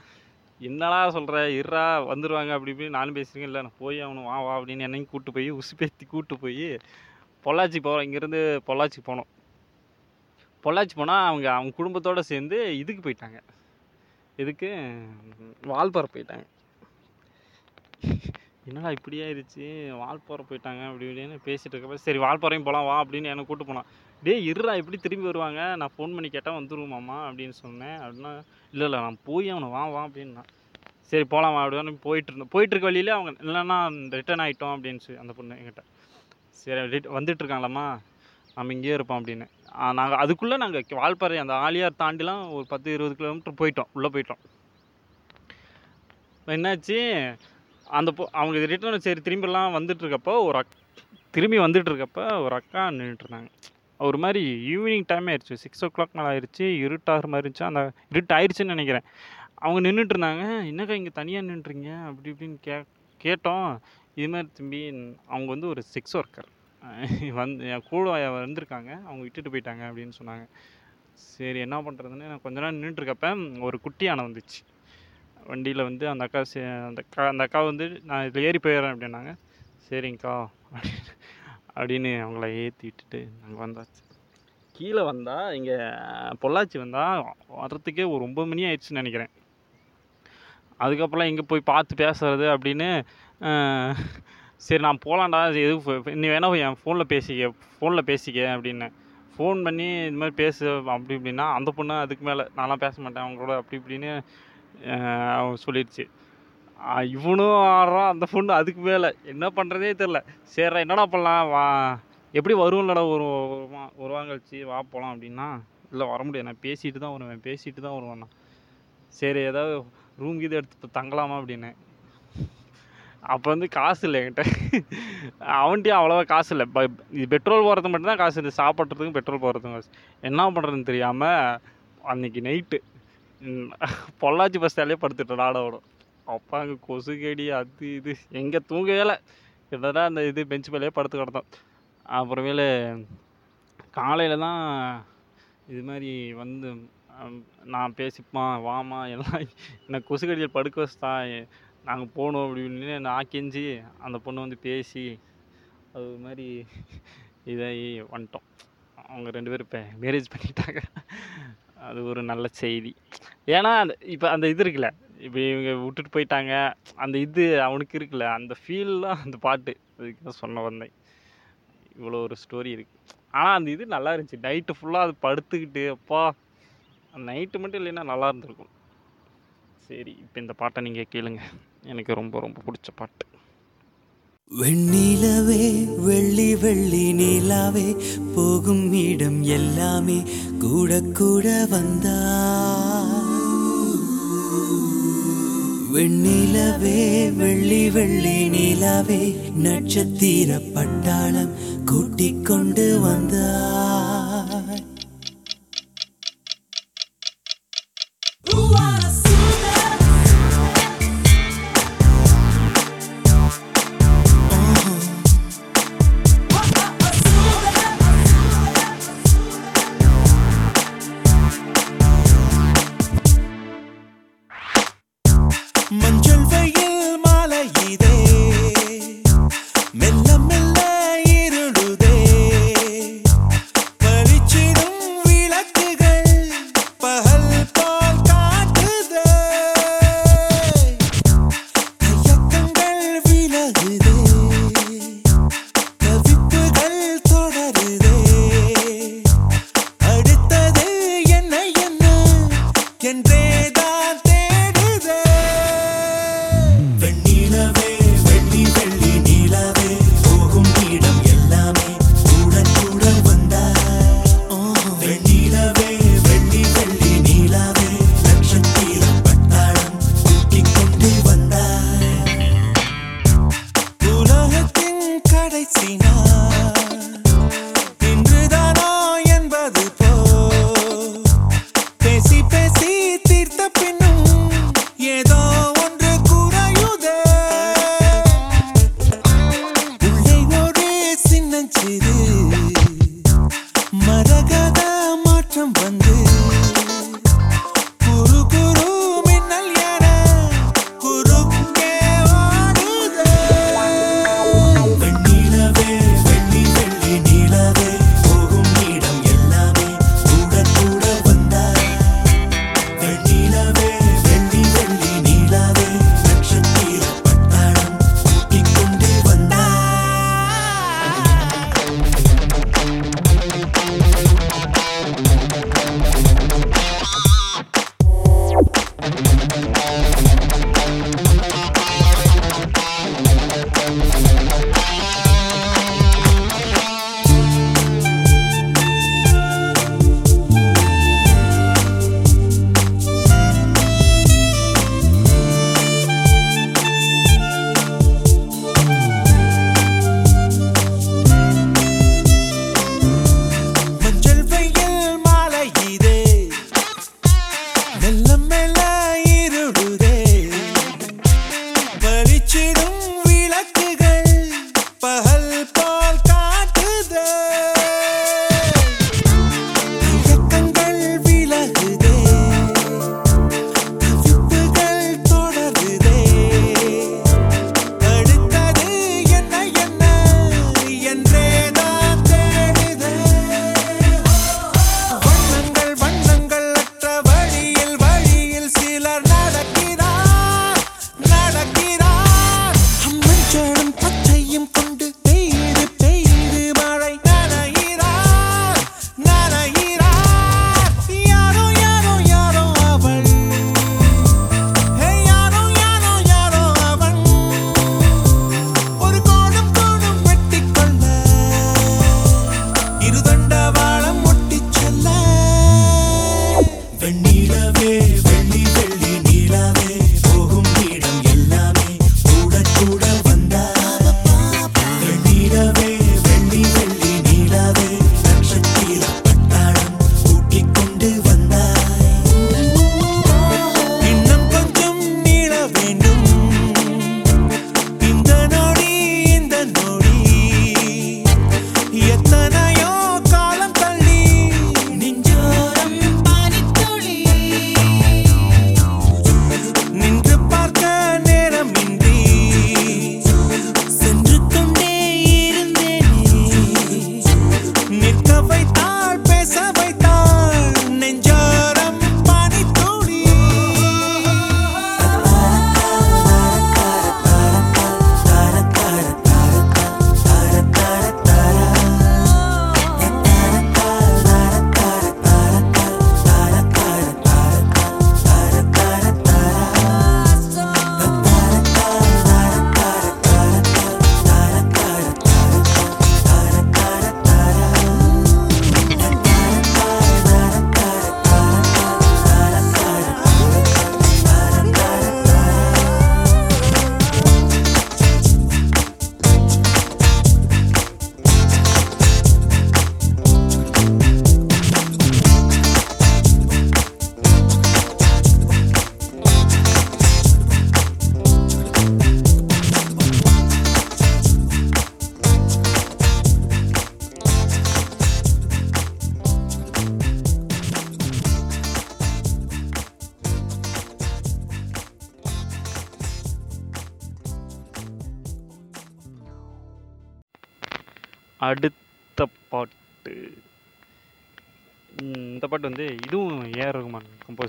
என்னடா சொல்கிற இருறா வந்துடுவாங்க அப்படி இப்படி நானும் பேசுகிறேன் இல்லை நான் போய் அவனை வா வா அப்படின்னு என்னையும் கூப்பிட்டு போய் உசுப்பேத்தி கூட்டு போய் பொள்ளாச்சி போகிறோம் இங்கேருந்து பொள்ளாச்சி போனோம். பொள்ளாச்சி போனால் அவங்க அவங்க குடும்பத்தோடு சேர்ந்து இதுக்கு போயிட்டாங்க. இதுக்கு வால்பாறை போயிட்டாங்க. என்னடா இப்படி ஆயிடுச்சு வால்பாறை போயிட்டாங்க அப்படி இப்படின்னு பேசிகிட்டு இருக்கப்ப சரி வால்பாறையும் போகலாம் வா அப்படின்னு என்னை கூப்பிட்டு போனான். டேய் இருடா எப்படி திரும்பி வருவாங்க? நான் ஃபோன் பண்ணி கேட்டால் வந்துருவோமாம்மா அப்படின்னு சொன்னேன். அப்படின்னா இல்லை இல்லை நான் போய் அவனை வா வா அப்படின்னா. சரி போகலாம் வா அப்படின்னு போயிட்டு இருந்தோம். போயிட்டு இருக்க வழியில அவங்க இல்லைன்னா ரிட்டர்ன் ஆகிட்டோம் அப்படின்னு சொல்லி அந்த பொண்ணு என்கிட்ட. சரி ரிட் வந்துட்டு இருக்காங்களாம்மா நம்ம இங்கேயே இருப்போம் அப்படின்னு. நாங்கள் அதுக்குள்ளே நாங்கள் வால்பாறை அந்த ஆலியார் தாண்டிலாம் ஒரு பத்து இருபது கிலோமீட்டர் போயிட்டோம். உள்ளே போயிட்டோம். என்னாச்சு? அந்த பொ அவங்க ரிட்டர்ன் சரி திரும்பிலாம் வந்துட்டுருக்கப்போ ஒரு அக் திரும்பி வந்துட்டுருக்கப்போ ஒரு அக்கா நின்றுட்டு இருந்தாங்க ஒரு மாதிரி ஈவினிங் டைம் ஆயிடுச்சு. சிக்ஸ் ஓ கிளாக் மேலே ஆயிடுச்சு. இருட்டாகிற மாதிரி இருந்துச்சு. அந்த இருட்டு ஆயிடுச்சுன்னு நினைக்கிறேன். அவங்க நின்றுட்டு இருந்தாங்க என்னக்கா இங்கே தனியாக நின்றுறீங்க அப்படி இப்படின்னு கே கேட்டோம். இது மாதிரி தம்பி அவங்க வந்து ஒரு செக்ஸ் ஒர்க்கர் வந்து என் கூட வந்திருக்காங்க. அவங்க விட்டுட்டு போயிட்டாங்க அப்படின்னு சொன்னாங்க. சரி என்ன பண்ணுறதுன்னு நான் கொஞ்ச நேரம் நின்றுட்டுருக்கப்ப ஒரு குட்டி யானை வந்துச்சு. வண்டியில் வந்து அந்த அக்கா சே அந்த அக்கா அந்த அக்கா வந்து நான் இதில் ஏறி போயிடுறேன் அப்படின்னாங்க. சரிங்கக்கா அப்படின்னு அப்படின்னு அவங்கள ஏற்றி விட்டுட்டு நாங்கள் வந்தாச்சு. கீழே வந்தால் இங்கே பொள்ளாச்சி வந்தால் வர்றதுக்கே ஒரு ஒம்பது மணி ஆயிடுச்சுன்னு நினைக்கிறேன். அதுக்கப்புறம் எங்கே போய் பார்த்து பேசுறது அப்படின்னு சரி நான் போகலான்டா எது நீ வேணா என் ஃபோனில் பேசிக்க ஃபோனில் பேசிக்க அப்படின்னேன் ஃபோன் பண்ணி இது மாதிரி பேசு அப்படி இப்படின்னா அந்த பொண்ணு அதுக்கு மேலே. நான்லாம் பேச மாட்டேன் அவங்களோட அப்படி இப்படின்னு அவங்க சொல்லிடுச்சு. இவனும் ஆடுறான் அந்த பொண்ணு அதுக்கு மேலே. என்ன பண்ணுறதே தெரில சரிடா என்னடா பண்ணலாம்? வா எப்படி வருவோம்லடா ஒரு ஒரு வா- வாரம் கழிச்சு வா போகலாம் அப்படின்னா. இல்லை வர முடியாது. நான் பேசிட்டு தான் வருவேன் பேசிட்டு தான் வருவேன் நான். சரி ஏதாவது ரூம் கீது எடுத்து தங்கலாமா அப்படின்னு. அப்போ வந்து காசு இல்லை என்கிட்ட. அவன்கிட்டயும் அவ்வளோவா காசு இல்லை. இது பெட்ரோல் போகிறது மட்டும்தான் காசு இருக்குது சாப்பிட்றதுக்கும் பெட்ரோல் போகிறதுக்கும் காசு. என்ன பண்ணுறதுன்னு தெரியாமல் அன்னைக்கு நைட்டு பொள்ளாச்சி பஸ் ஸ்டாண்ட்லேயே படுத்துட்டேன் நாடோட அப்பா அங்கே கொசு கடி அது இது. எங்கே தூங்கவே இல்லை. கிட்டத்தட்ட அந்த இது பெஞ்ச் மேலேயே படுத்து கிடந்தோம். அப்புறமேலு காலையில் தான் இது மாதிரி வந்து நான் பேசிப்பான் வாமா எல்லாம் என்னை கொசு கடியில் படுக்க வச்சுட்டான் நாங்கள் போகணும் அப்படின்னு நான் கெஞ்சி அந்த பொண்ணு வந்து பேசி அது மாதிரி இதாகி வந்துட்டோம். அவங்க ரெண்டு பேரும் இப்போ மேரேஜ் பண்ணிட்டாங்க. அது ஒரு நல்ல செய்தி. ஏன்னா அந்த இப்போ அந்த இது இருக்குல்ல இப்போ இவங்க விட்டுட்டு போயிட்டாங்க. அந்த இது அவனுக்கு இருக்குல்ல அந்த ஃபீல்லாம் அந்த பாட்டு. அதுக்கு தான் சொன்ன வந்தேன். இவ்வளோ ஒரு ஸ்டோரி இருக்குது ஆனால் அந்த இது நல்லா இருந்துச்சு. நைட்டு ஃபுல்லாக அது படுத்துக்கிட்டு அப்பா நைட்டு மட்டும் இல்லைன்னா நல்லா இருந்திருக்கும். சரி இப்போ இந்த பாட்டை நீங்கள் கேளுங்கள் எனக்கு ரொம்ப ரொம்ப பிடிச்ச பாட்டு. வெண்ணிலவே வெள்ளி வெள்ளி நிலாவே போகும் இடம் எல்லாமே கூட கூட வந்தா. வெண்ணிலவே வெள்ளி வெள்ளி நிலாவே நட்சத்திர பட்டாளம் கூட்டிக் கொண்டு வந்தா.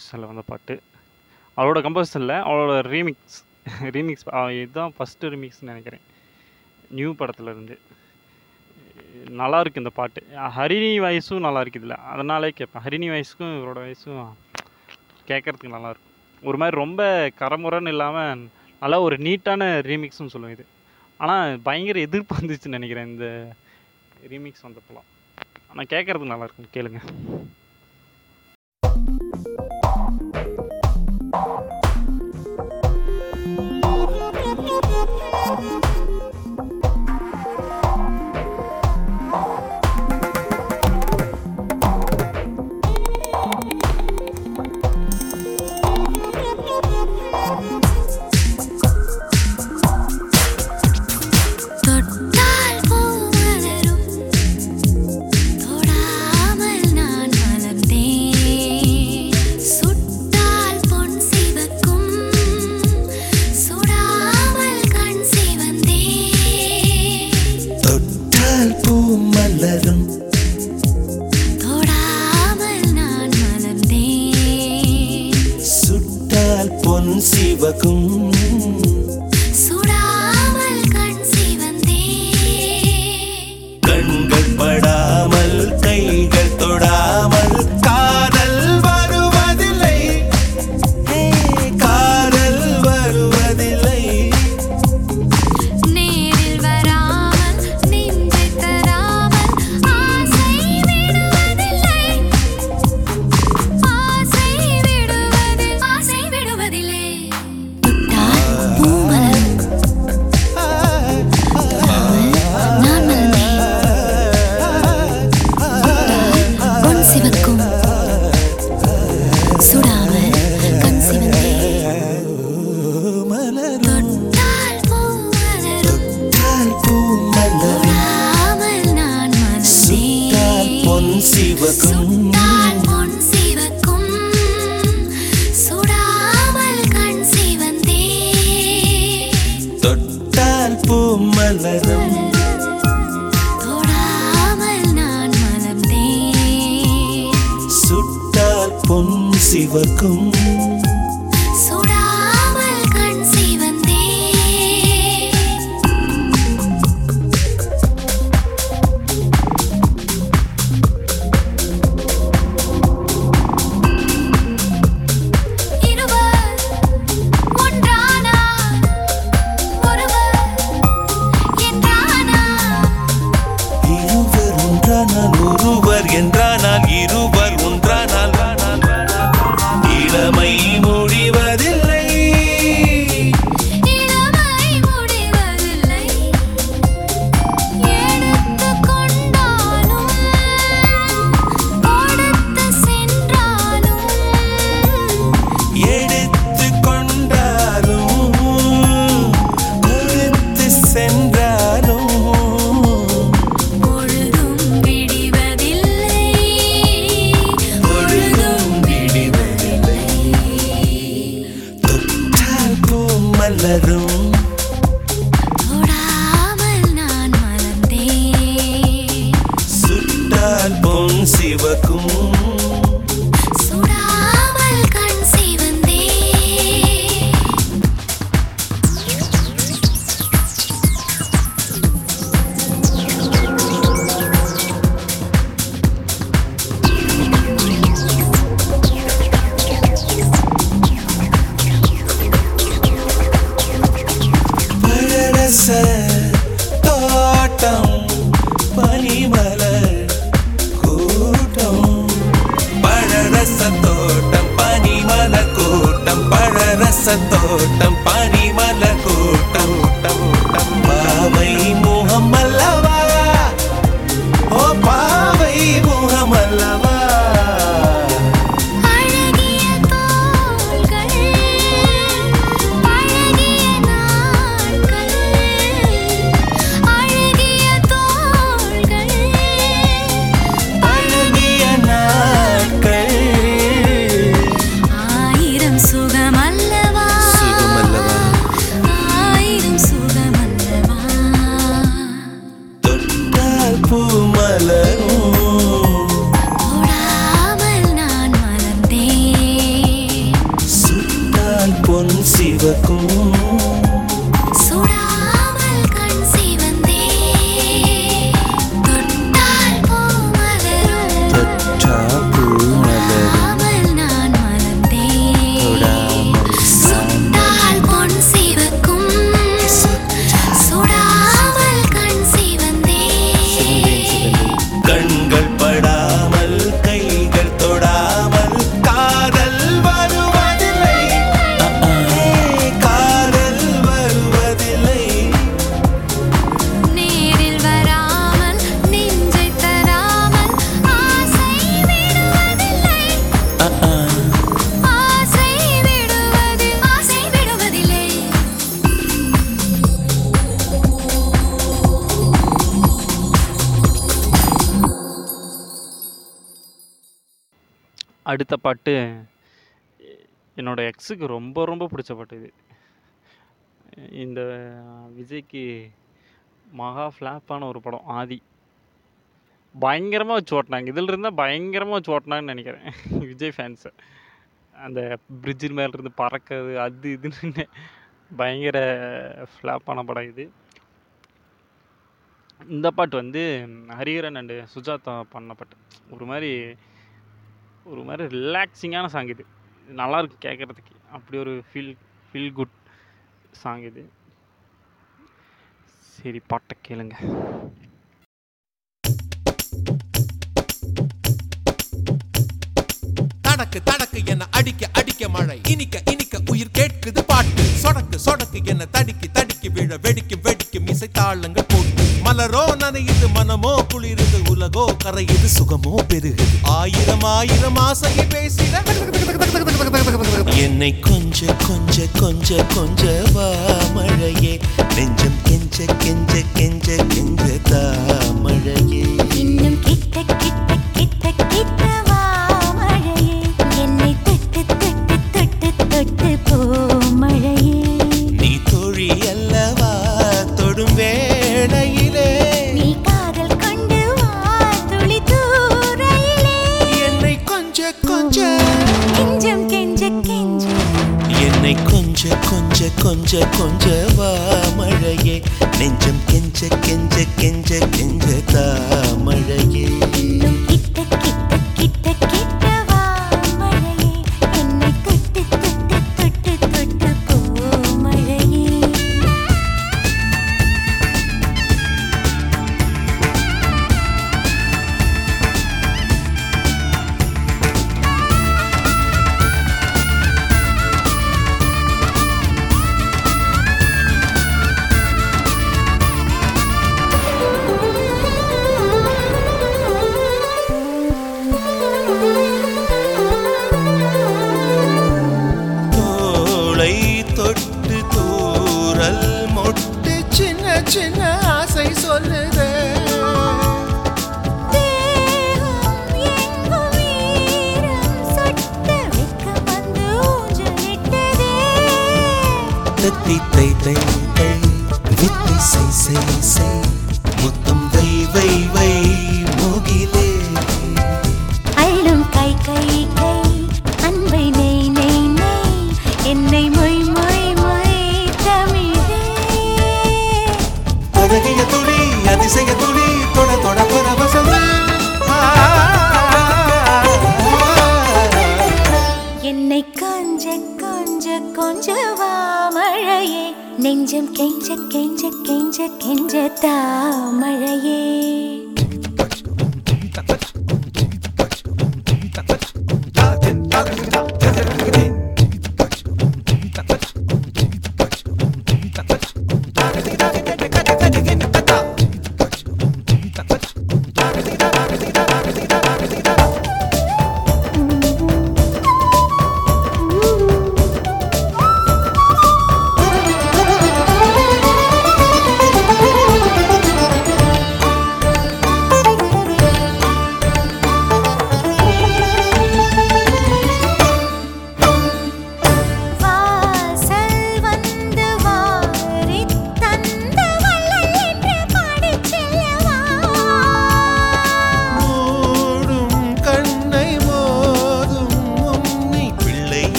கம்போசிஷனில் வந்த பாட்டு. அவளோட கம்போசிஷனில் அவளோட ரீமிக்ஸ் ரீமிக்ஸ் இதுதான் ஃபஸ்ட்டு ரீமிக்ஸ்னு நினைக்கிறேன். நியூ படத்துலேருந்து. நல்லாயிருக்கு இந்த பாட்டு. ஹரிணி வாய்ஸும் நல்லா இருக்குது இல்லை அதனாலே கேட்பேன். ஹரிணி வாய்ஸுக்கும் இவரோட வாய்ஸும் கேட்குறதுக்கு நல்லாயிருக்கும் ஒரு மாதிரி ரொம்ப கரமுரன்னு இல்லாமல் நல்லா ஒரு நீட்டான ரீமிக்ஸ்னு சொல்லுவேன் இது. ஆனால் பயங்கர எதிர்ப்பு வந்துச்சுன்னு நினைக்கிறேன் இந்த ரீமிக்ஸ் வந்தப்பெல்லாம். ஆனால் கேட்குறதுக்கு நல்லாயிருக்கும் கேளுங்கள் சிவக்கும் பாட்டு என்னோட எக்ஸுக்கு ரொம்ப ரொம்ப பிடிச்ச பாட்டு இது. இந்த விஜய்க்கு மகா ஃப்ளாப்பான ஒரு படம் ஆதி. பயங்கரமாக வச்சு ஓட்டினாங்க. இதில் இருந்தால் பயங்கரமாக வச்சு ஓட்டினாங்கன்னு நினைக்கிறேன். விஜய் ஃபேன்ஸை அந்த பிரிட்ஜின் மேலேருந்து பறக்கிறது அது இதுன்னு பயங்கர ஃப்ளாப்பான படம் இது. இந்த பாட்டு வந்து ஹரிஹரன் அண்டு சுஜாதா பண்ண பாட்டு. ஒரு மாதிரி ஒரு மாதிரி ரிலாக்ஸிங்கான சாங் இது. இது நல்லா இருக்கு கேட்குறதுக்கு அப்படி ஒரு ஃபீல் ஃபீல் குட் சாங் இது. சரி பாட்டை கேளுங்க. தடக்கு தடக்கு என அடிக்க அடிக்க மழை. இனிக்க இனிக்க உயிர் கேட்குது பாட்டு. சொடக்கு சொடக்கு என தடிக்கு தடிக்கு விழ வெடிக்கு வெடிக்கு மிசை தாளங்கள் போட்டு. மலரோ நனையுது மனமோ குளிருது உலகோ கரையுது சுகமோ பெருகுது. ஆயிரம் ஆயிரம் ஆசையை பேசிட என்னை கொஞ்ச கொஞ்ச கொஞ்ச கொஞ்ச வா மழையே. நெஞ்சம் கெஞ்ச கெஞ்ச கெஞ்ச கெஞ்ச தா மழையே. இன்னும் கிட்ட கிட்ட கிட்ட கிட்ட கொஞ்ச கொஞ்ச கொஞ்ச மழையே. நெஞ்சம் கெஞ்ச கெஞ்ச கெஞ்ச கெஞ்ச தா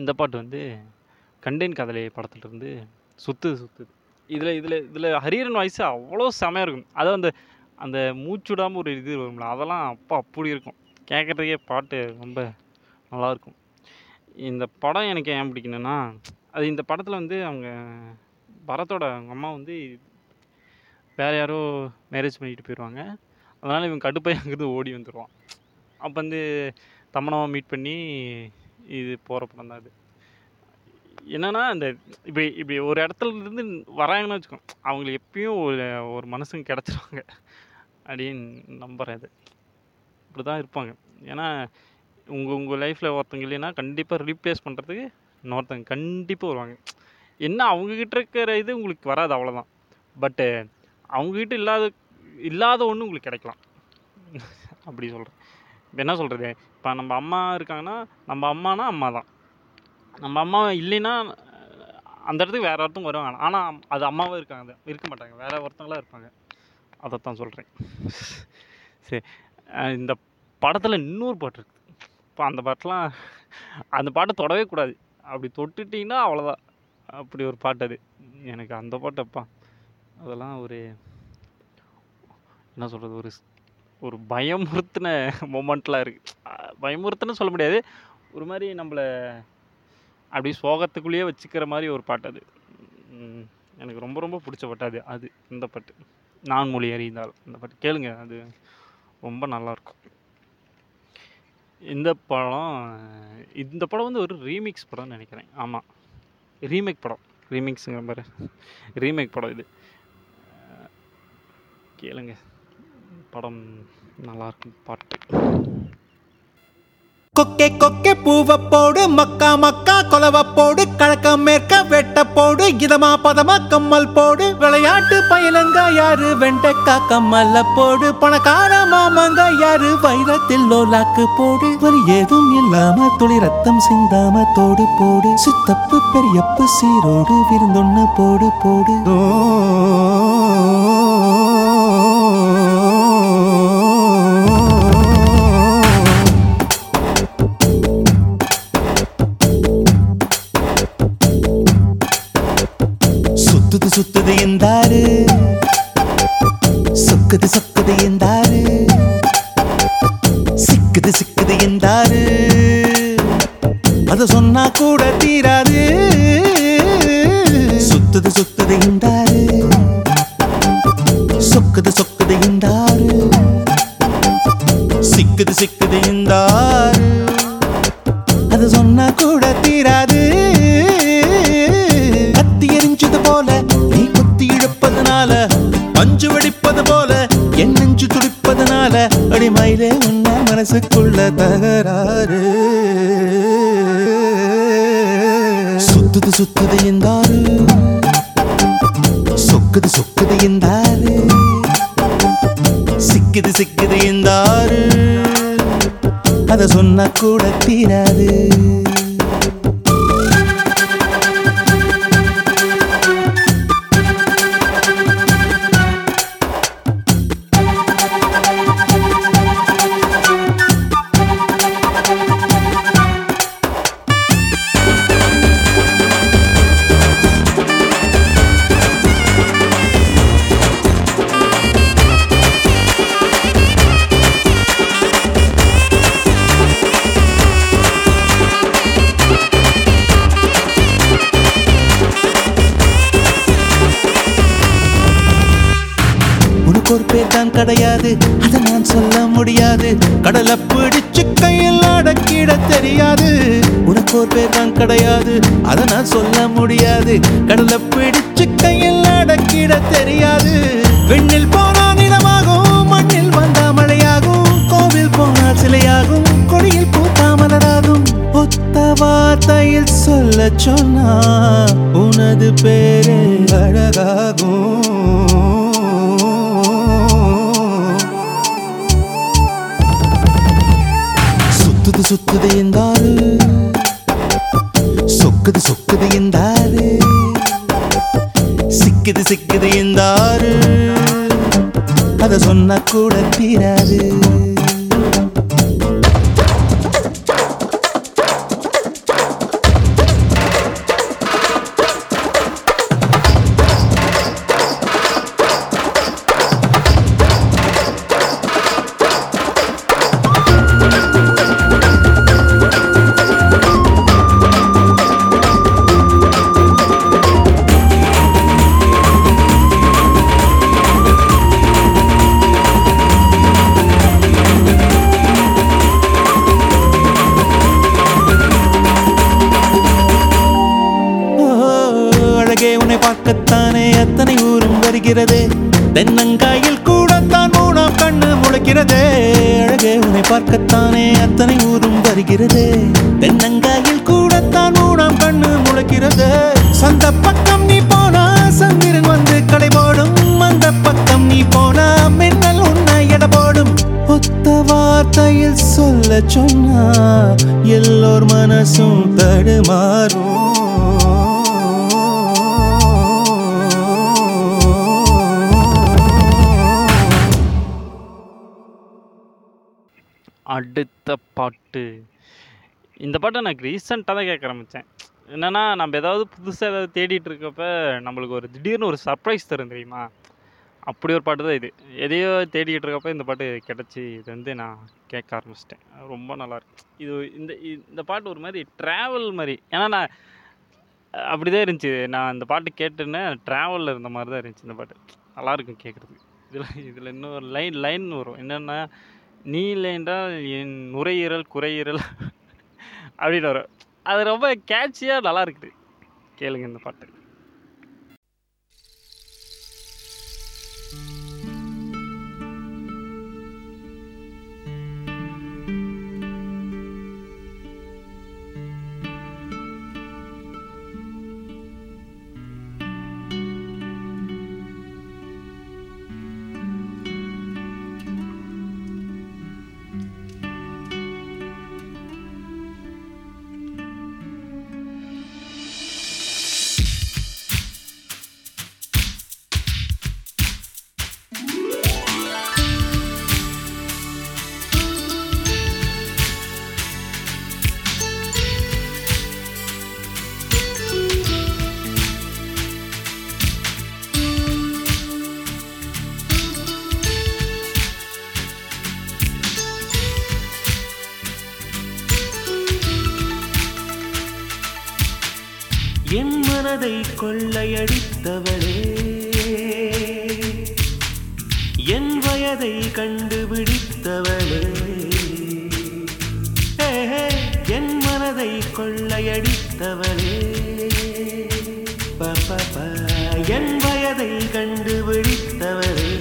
இந்த பாட்டு வந்து கண்டேன் கதலை படத்துலேருந்து சுத்துது சுத்துது இதில் இதில் இதில் ஹரியரன் வாய்ஸ் அவ்வளோ செமையாக இருக்கும். அதாவது அந்த அந்த மூச்சுடாமல் ஒரு இது வரும்ல அதெல்லாம் அப்போ அப்படி இருக்கும். கேட்குறதுக்கே பாட்டு ரொம்ப நல்லாயிருக்கும் இந்த படம் எனக்கு ஏன் பிடிக்கணும்னா அது இந்த படத்தில் வந்து அவங்க பரத்தோட அவங்க அம்மா வந்து வேறு யாரோ மேரேஜ் பண்ணிட்டு போயிடுவாங்க அதனால் இவன் கடுப்பாக அங்கேருந்து ஓடி வந்துடுவான் அப்போ வந்து தமனாவை மீட் பண்ணி இது போகிற படம் தான் அது என்னென்னா அந்த இப்படி இப்படி ஒரு இடத்துல இருந்து வராங்கன்னு வச்சுக்கோங்க. அவங்களுக்கு எப்பயும் ஒரு ஒரு மனசுங்க கிடச்சிருவாங்க. அப்படின்னு நம்புகிறேன் அது இப்படி தான் இருப்பாங்க. ஏன்னா உங்கள் உங்கள் லைஃப்பில் ஒருத்தங்க இல்லைன்னா கண்டிப்பாக ரீப்ளேஸ் பண்ணுறதுக்கு இன்னொருத்தங்க கண்டிப்பாக வருவாங்க. என்ன அவங்கக்கிட்ட இருக்கிற இது உங்களுக்கு வராது அவ்வளோதான் பட்டு அவங்கக்கிட்ட இல்லாத இல்லாத ஒன்று உங்களுக்கு கிடைக்கலாம். அப்படி சொல்கிறேன் இப்போ என்ன சொல்கிறது இப்போ நம்ம அம்மா இருக்காங்கன்னா நம்ம அம்மானா அம்மா தான். நம்ம அம்மா இல்லைன்னா அந்த இடத்துக்கு வேறு ஒருத்தவங்க வருவாங்க. ஆனால் அது அம்மாவும் இருக்காங்க. இருக்க மாட்டாங்க. வேறு ஒருத்தங்களாக இருப்பாங்க. அதைத்தான் சொல்கிறேன் சரி இந்த படத்தில் இன்னொரு பாட்டு இருக்குது இப்போ அந்த பாட்டெலாம் அந்த பாட்டை தொடவே கூடாது. அப்படி தொட்டுட்டிங்கன்னா அவ்வளோதான் அப்படி ஒரு பாட்டு அது. எனக்கு அந்த பாட்டு அப்பா. அதெல்லாம் ஒரு என்ன சொல்கிறது ஒரு ஒரு பயமுறுத்தின மொமெண்ட்லாம் இருக்குது பயமுறுத்தினு சொல்ல முடியாது. ஒரு மாதிரி நம்மளை அப்படி சோகத்துக்குள்ளேயே வச்சுக்கிற மாதிரி ஒரு பாட்டு அது. எனக்கு ரொம்ப ரொம்ப பிடிச்ச பாட்டு அது. அது இந்த பாட்டு. நான் மொழி அறிந்தால். இந்த பாட்டு. கேளுங்க அது ரொம்ப நல்லாயிருக்கும். இந்த படம் இந்த படம் வந்து ஒரு ரீமிக்ஸ் படம்னு நினைக்கிறேன். ஆமாம் ரீமேக் படம். ரீமிக்ஸுங்கிற மாதிரி. ரீமேக் படம் இது. கேளுங்க. படம் நல்லாயிருக்கும் பாட்டு. கொக்கே கொக்கே பூவை போடு மக்கா மக்கா கொலவ போடு கழக்க மேற்க வெட்ட போடு இதமா பதமா கம்மல் போடு விளையாட்டு பயிலங்க யாரு வெண்டக்கா கம்மல்ல போடு பணக்கார மாமங்க யாரு வைரத்தில் லோலாக்கு போடு ஒரு ஏதும் இல்லாம துளி ரத்தம் சிந்தாம தோடு போடு சித்தப்பு பெரியப்பு சீரோடு விருந்தொன்னு போடு போடு. ஓ அடுத்த பாட்டு. இந்த பாட்டை நான் ரீசெண்டாக தான் கேட்க ஆரம்பித்தேன் என்னென்னா நம்ம ஏதாவது புதுசாக ஏதாவது தேடிட்டு இருக்கப்ப நம்மளுக்கு ஒரு திடீர்னு ஒரு சர்ப்ரைஸ் தரும் தெரியுமா? அப்படி ஒரு பாட்டு தான் இது. எதையோ தேடிக்கிட்டு இருக்கப்ப இந்த பாட்டு கிடச்சி இது வந்து நான் கேட்க ஆரம்பிச்சிட்டேன். ரொம்ப நல்லாயிருக்கு இது இந்த இந்த பாட்டு ஒரு மாதிரி ட்ராவல் மாதிரி. ஏன்னா நான் அப்படி தான் இருந்துச்சு. நான் இந்த பாட்டு கேட்டுன்னு ட்ராவலில் இருந்த மாதிரி தான் இருந்துச்சு இந்த பாட்டு. நல்லாயிருக்கும் கேட்குறதுக்கு. இதில் இதில் இன்னொரு லைன் லைன் வரும். என்னென்னா நீ இல்லை என்றால் என் நுரையீரல் குறையீரல் அப்படின்னு வரும். அது ரொம்ப கேட்சியாக நல்லா இருக்குது. கேளுங்க இந்த பாட்டு. கொள்ளையடித்தவளே. என் வயதை கண்டுபிடித்தவளே. என் மனதை கொள்ளையடித்தவளே. ப, என் வயதை கண்டுபிடித்தவளே.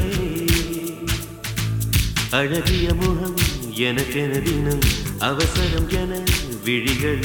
அழகிய முகம் எனக்கென தினம் அவசரம் என விழிகள்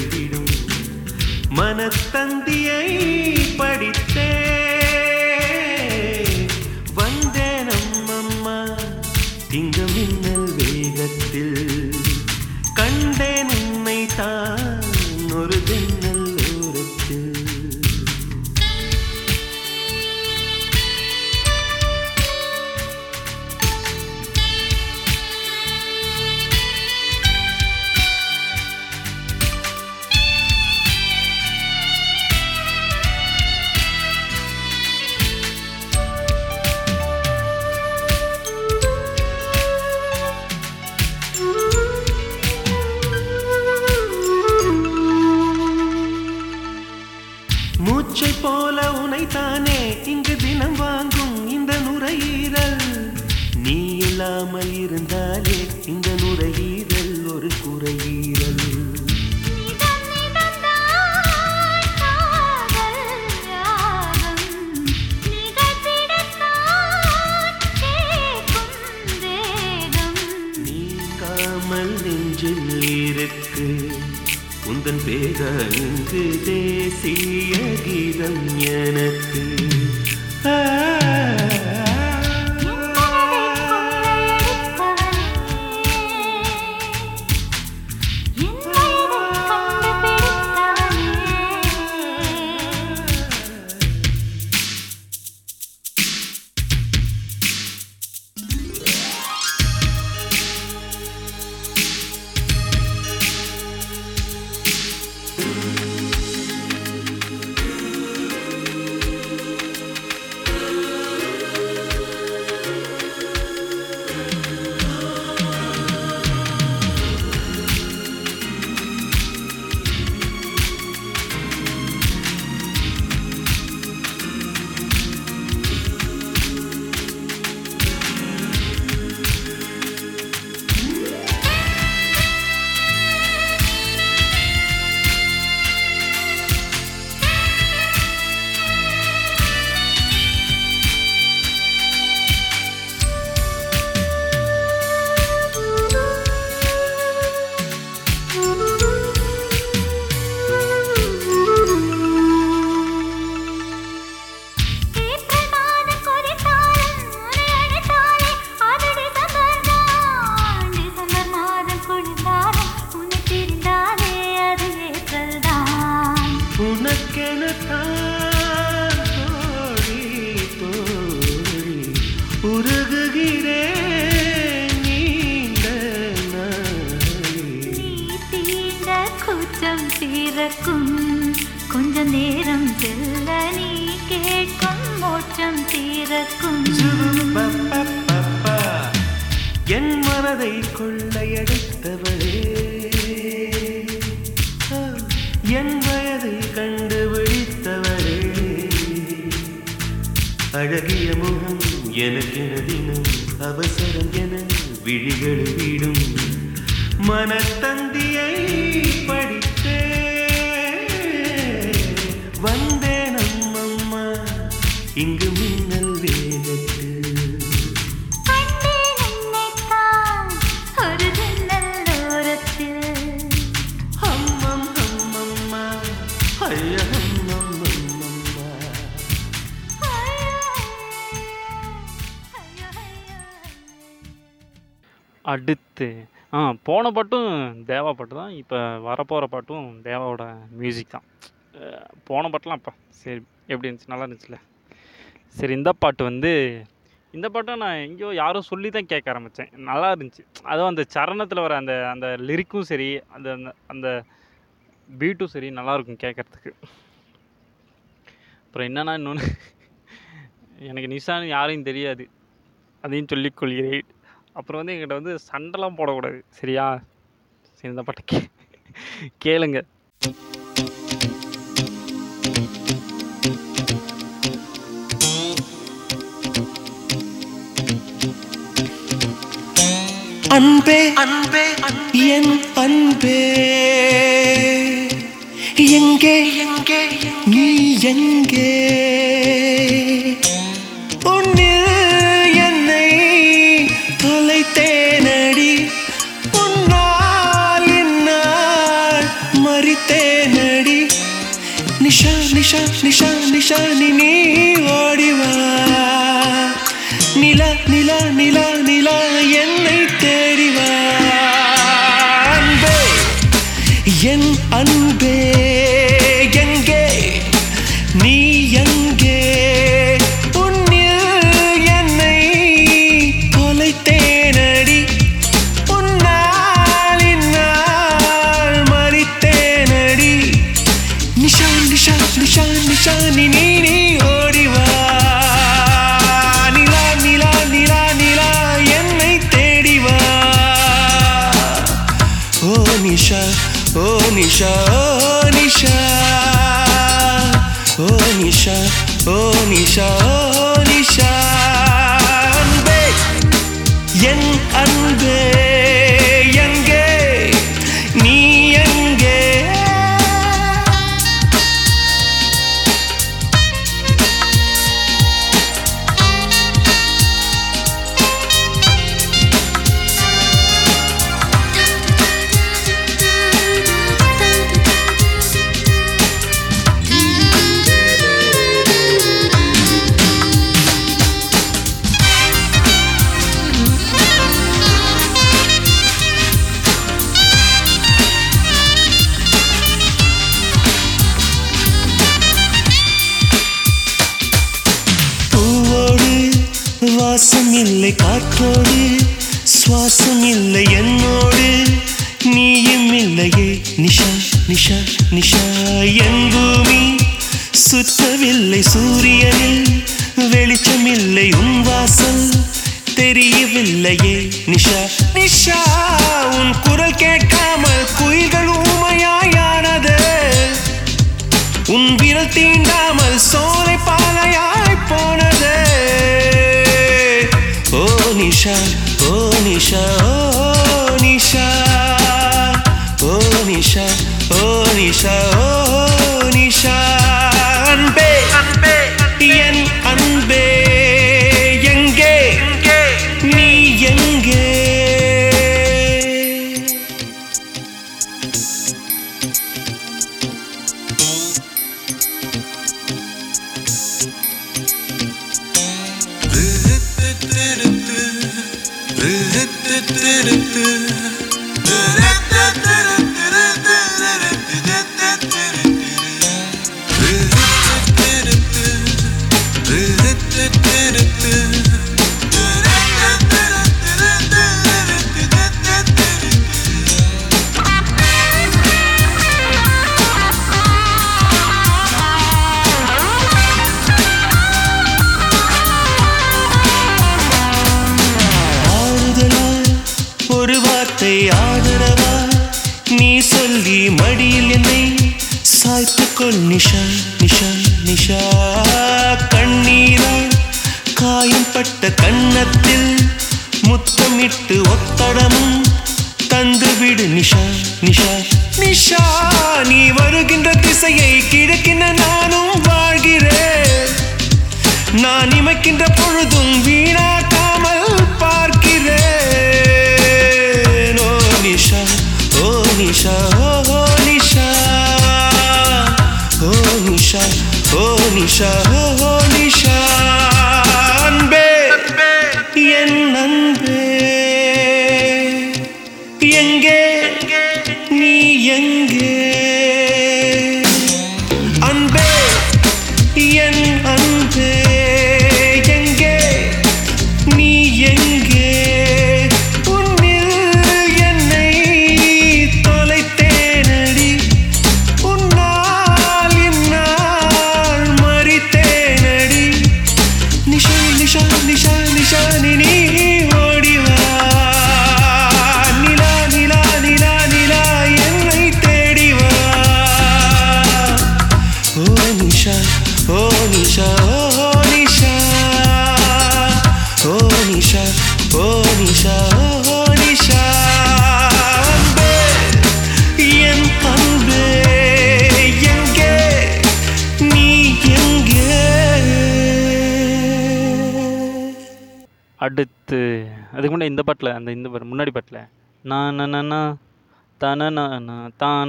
போன பாட்டுலாம் அப்பா. சரி எப்படி இருந்துச்சு? நல்லா இருந்துச்சுல. சரி இந்த பாட்டு வந்து இந்த பாட்டை நான் எங்கேயோ யாரோ சொல்லி தான் கேட்க ஆரம்பித்தேன் நல்லா இருந்துச்சு. அதுவும் அந்த சரணத்தில் வர அந்த அந்த லிரிக்கும் சரி அந்த அந்த- அந்த பீட்டும் சரி நல்லா இருக்கும் கேட்குறதுக்கு. அப்புறம் என்னென்னா இன்னொன்று எனக்கு நிஷான்னு யாரையும் தெரியாது. அதையும் சொல்லிக் கொள்கிறேன். அப்புறம் வந்து எங்கிட்ட வந்து சண்டைலாம் போடக்கூடாது. சரியா? சரி இந்த பாட்டை கே கேளுங்க. அன்பே அன்பே என் அன்பே எங்கே? எங்கே நீ எங்கே? மறித்தேனடி. நிஷா நிஷா நிஷா நிஷா நீ நீ ஓடிவா. நிலா நிலா நிலா நிலா என்னை அன்பே எங்கே? நீ எங்கே? உன்னில் என்னை தொலைத்தேனடி. உன்னால் இந்நாள் மறித்தேனடி. நிஷா நிஷா நிஷா நிஷா நீ நீ நீ ஓடிவா நிலா நிலா நிலா நிலா என்னை தேடிவா ஓ நிஷா ஓ நிஷா ஓ நிஷா ஓ நிஷா ஓ நிஷா ஓ நிஷா அன்பே என் அன்பே அடுத்து அதுக்கு முன்னாடி இந்த பாட்டில் அந்த இந்த பாட்டு முன்னாடி பாட்டில் நான் நன்னா தனனா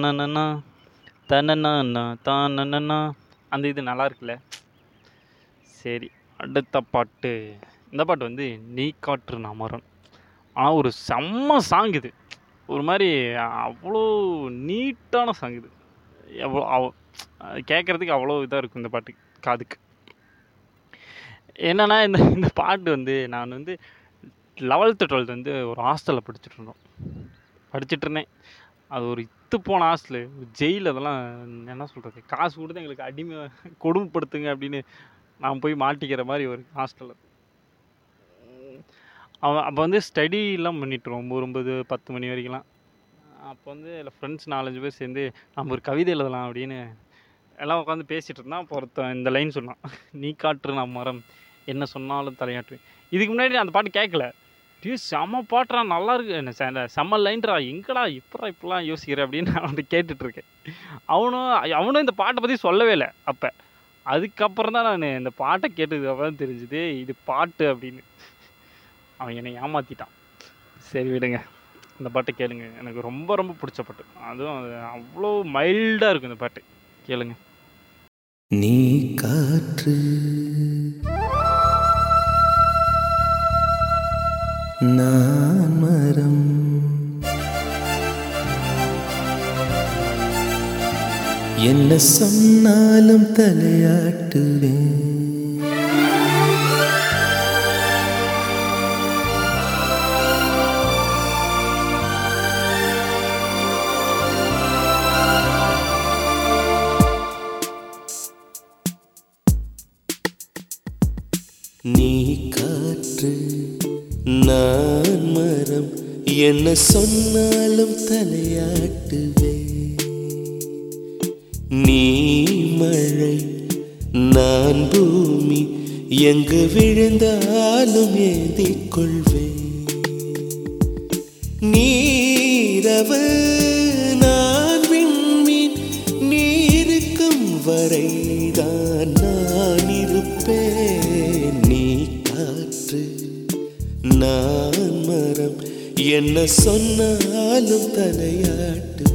தானனா தனனா தானனா அந்த இது நல்லா இருக்குல்ல? சரி அடுத்த பாட்டு. இந்த பாட்டு வந்து நீ காற்று நான் மரம். ஆனால் ஒரு செம்ம சாங் இது. ஒரு மாதிரி அவ்வளோ நீட்டான சாங் இது. எவ்வளோ அவ கேட்குறதுக்கு அவ்வளோ இதாக இருக்கும் இந்த பாட்டு காதுக்கு. என்னன்னா இந்த இந்த பாட்டு வந்து நான் வந்து லெவல்த்து டுவெல்த் வந்து ஒரு ஹாஸ்டலில் படிச்சுட்டு இருந்தோம். படிச்சுட்டு இருந்தேன். அது ஒரு இத்து போன ஹாஸ்டலு ஜெயில் அதெல்லாம் என்ன சொல்கிறது காசு கொடுத்து எங்களுக்கு அடிமை கொடுமைப்படுத்துங்க அப்படின்னு நான் போய் மாட்டிக்கிற மாதிரி ஒரு ஹாஸ்டலில் அவன் அப்போ வந்து ஸ்டடிலாம் பண்ணிட்டுருவோம் ஒம்பது ஒம்பது பத்து மணி வரைக்கும்லாம். அப்போ வந்து எல்லாம் ஃப்ரெண்ட்ஸ் நாலஞ்சு பேர் சேர்ந்து நம்ம ஒரு கவிதை எழுதலாம் அப்படின்னு எல்லாம் உட்காந்து பேசிகிட்டு இருந்தான். அப்போ ஒருத்தன் இந்த லைன் சொன்னான். நீ காற்று நான் மரம். என்ன சொன்னாலும் தலையாட்டுவேன். இதுக்கு முன்னாடி நான் அந்த பாட்டு கேட்கல. டியூ செம்ம பாட்டுறா நல்லா இருக்கு. என்ன செம்ம லைன்டா எங்கடா இப்படா இப்படிலாம் யோசிக்கிற அப்படின்னு நான் வந்து கேட்டுட்ருக்கேன். அவனும் அவனும் இந்த பாட்டை பற்றி சொல்லவே இல்லை அப்போ. அதுக்கப்புறம் தான் நான் இந்த பாட்டை கேட்டதுக்கு அப்புறம் தான் தெரிஞ்சுது இது பாட்டு அப்படின்னு. அவன் என்னை ஏமாற்றிட்டான் சரி விடுங்க. இந்த பாட்டை கேளுங்க. எனக்கு ரொம்ப ரொம்ப பிடிச்ச பாட்டு. அதுவும் அது அவ்வளோ மைல்டாக இருக்கும் இந்த பாட்டு. கேளுங்க. நீ காற்று நான் மரம் என்ன சொன்னாலும் தலையாட்டுவேன். நீ காற்று நான் மரம். என்ன சொன்னாலும் தலையாட்டுவே நீ மழை நான் பூமி. எங்கு விழுந்தாலும் ஏந்திக் கொள்வேன் நீரவு நான் விண்மீன். நீருக்கும் வரைதான் நான் மரம். என்ன சொன்னாலும் தலையாட்டு.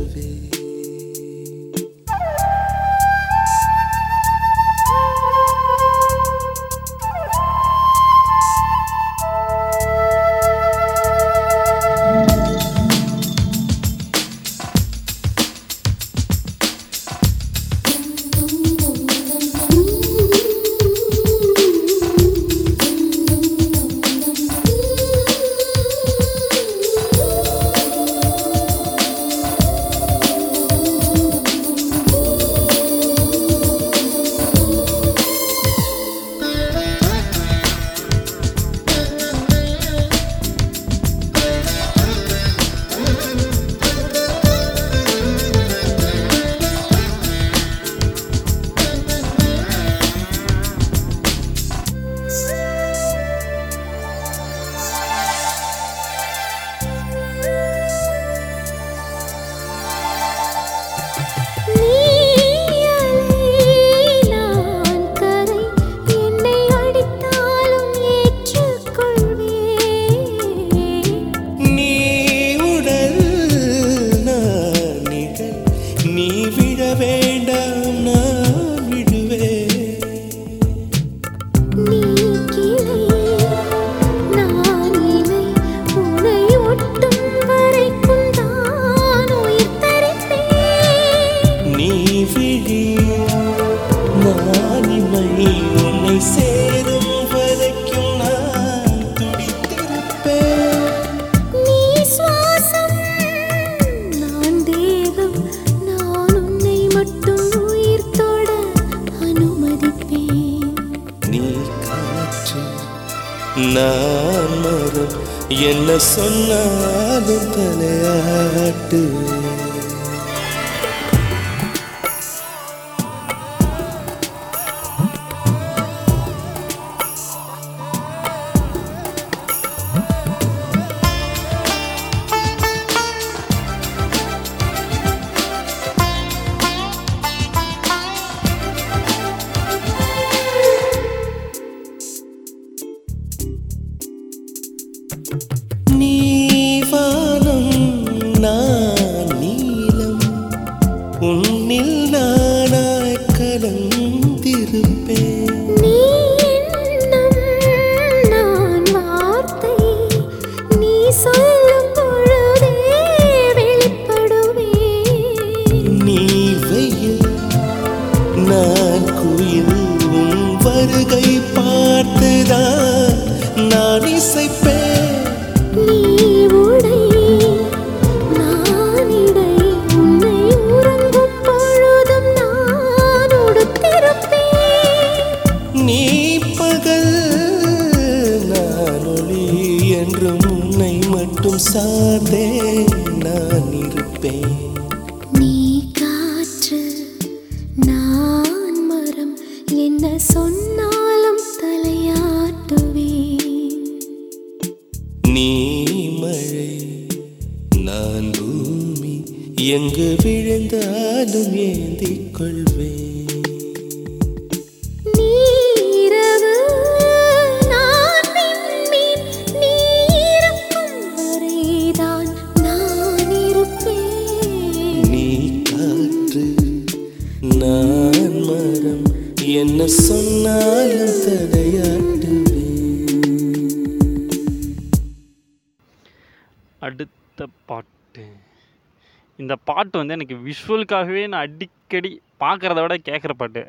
விஷுவலுக்காகவே நான் அடிக்கடி பார்க்குறத விட கேட்குற பாட்டு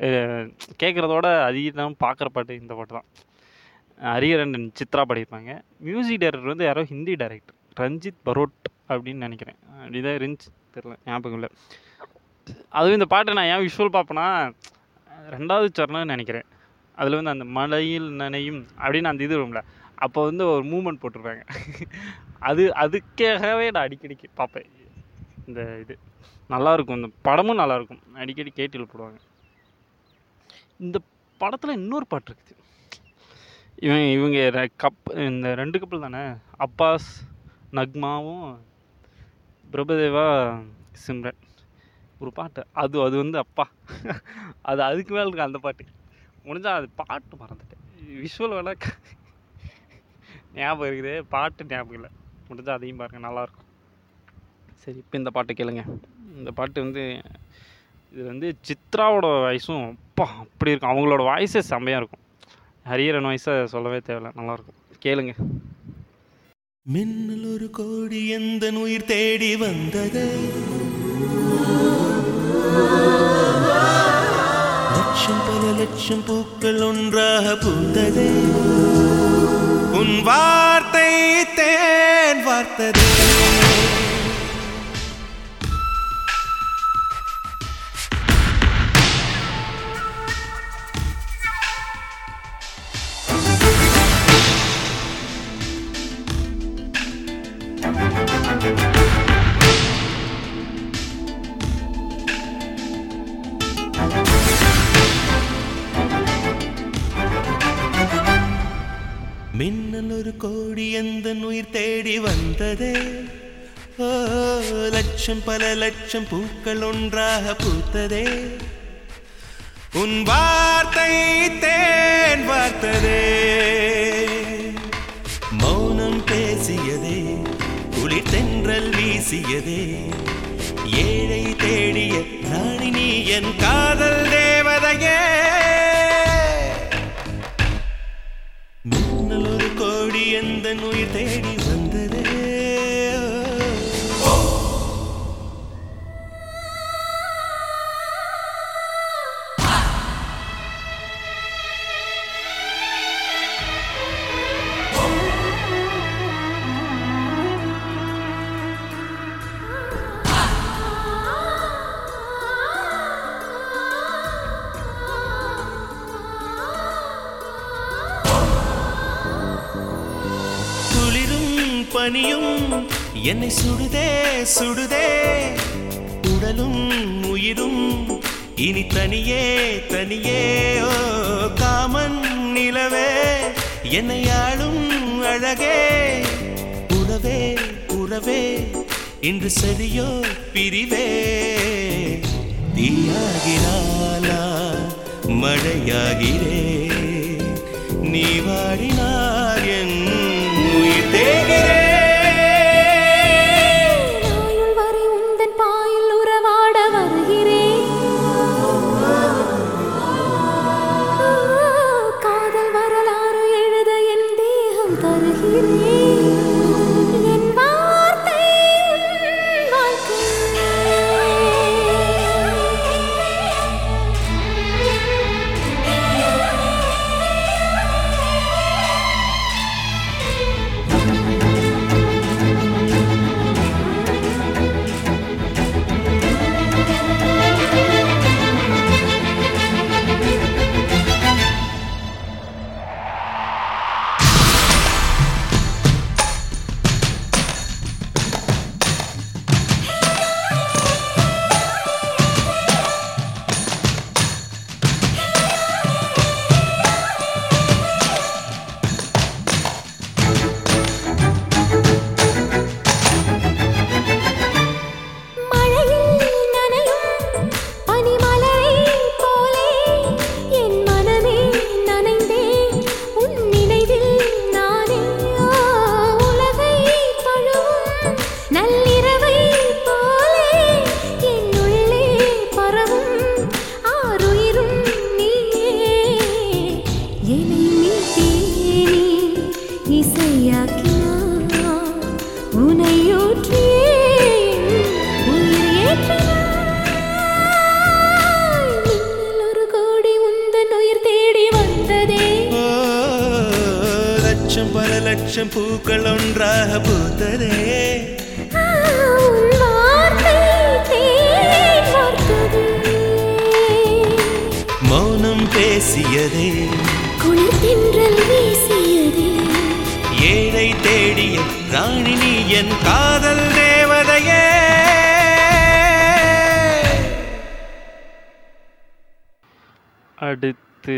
கேட்குறத விட அதிகம் பார்க்குற பாட்டு இந்த பாட்டு தான். ஹரிஹரன் சித்ரா பாடியிருப்பாங்க. மியூசிக் டைரக்டர் வந்து யாரோ ஹிந்தி டைரக்டர் ரஞ்சித் பரோட் அப்படின்னு நினைக்கிறேன். அப்படிதான் இருந்துச்சு தெரில ஞாபகம் இல்லை. அதுவும் இந்த பாட்டை நான் ஏன் விஷுவல் பார்ப்பேன்னா ரெண்டாவது சரணம்னு நினைக்கிறேன். அதில் வந்து அந்த மலையில் நனையும் அப்படின்னு அந்த இது வரும்ல அப்போ வந்து ஒரு மூமெண்ட் போட்டிருப்பாங்க. அது அதுக்காகவே நான் அடிக்கடிக்கு பார்ப்பேன். இந்த இது. நல்லாயிருக்கும். இந்த படமும் நல்லாயிருக்கும். அடிக்கடி கேட்டில் போடுவாங்க. இந்த படத்தில் இன்னொரு பாட்டு இருக்குது. இவன் இவங்க கப் இந்த ரெண்டு கப்பல் தானே? அப்பாஸ் நக்மாவும் பிரபுதேவா சிம்ரன். ஒரு பாட்டு. அது அது வந்து அப்பா. அது அதுக்கு மேலே இருக்கு அந்த பாட்டு. முடிஞ்சால் அது பாட்டு மறந்துட்டேன். விஷுவல் வேலை ஞாபகம் இருக்குது. பாட்டு ஞாபகம் இல்லை. முடிஞ்சால் அதையும் பாருங்கள் நல்லாயிருக்கும். சரி இப்போ இந்த பாட்டை கேளுங்க. இந்த பாட்டு வந்து இது வந்து சித்ராவோட வாய்ஸும் அப்பா அப்படி இருக்கும். அவங்களோட வாய்ஸே செம்மையாக இருக்கும். ஹரியரன் வாய்ஸை சொல்லவே தேவையில்ல. நல்லாயிருக்கும். கேளுங்க. மின்னல் ஒரு கோடி எந்த உயிர் தேடி வந்தது? லட்சம் பல லட்சம் பூக்கள் ஒன்றாக பூந்தது உன் வார்த்தை தேன் வார்த்ததே. கோடி எந்த உயிர் தேடி வந்ததே? ஓ லட்சம் பல லட்சம் பூக்கள் ஒன்றாக பூத்ததே. உன் வார்த்தை தேன் பார்த்ததே மௌனம் பேசியதே குளிர் தென்றல் வீசியதே. ஏழை தேடிய ராணி நீ என் காதல் தேவதையே. மின்னல் ஒரு கோடி எந்த நோய் தேடி பனியும் என்னை சுடுதே சுடுதே. உடலும் உயிரும் இனி தனியே தனியே. ஓ காமன் நிலவே என்னை ஆளும் அழகே. உறவே உறவே இன்று சரியோ பிரிவே. தீயாகிறாளா மழையாகிறே. நீ வாடினார் என் உயிர் தேகிறே. உனையூற்றியே உயிர் ஏற்றினாய் ஒரு கோடி உந்தன் உயிர் தேடி வந்ததே லட்சம் பல லட்சம் பூக்கள் ஒன்றாக பூத்ததே. மௌனம் பேசியதே. குளிர் தென்றல் வீசியதே. ஏழை தேடிய ராணி நீ என் காதல் தேவதையே. அடுத்து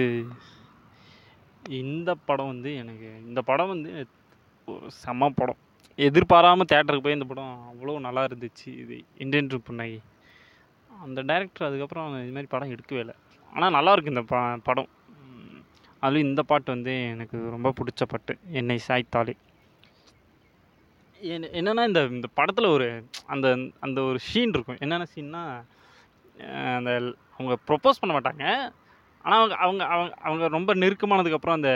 இந்த படம் வந்து எனக்கு இந்த படம் வந்து ஒரு செம படம். எதிர்பாராமல் தேட்டருக்கு போய் இந்த படம் அவ்வளோ நல்லா இருந்துச்சு. இது இந்தியன் புன்னகை அந்த டேரக்டர் அதுக்கப்புறம் இது மாதிரி படம் எடுக்கவே இல்லை. ஆனால் நல்லாயிருக்கு இந்த ப படம். அதுவும் இந்த பாட்டு வந்து எனக்கு ரொம்ப பிடிச்ச பாட்டு. என்னை சாய்த்தாலே. என்னென்னா இந்த இந்த படத்தில் ஒரு அந்த அந்த ஒரு ஷீன் இருக்கும். என்னென்ன சீன்னா அந்த அவங்க ப்ரொப்போஸ் பண்ண மாட்டாங்க. ஆனால் அவங்க அவங்க அவங்க அவங்க ரொம்ப நெருக்கமானதுக்கப்புறம் அந்த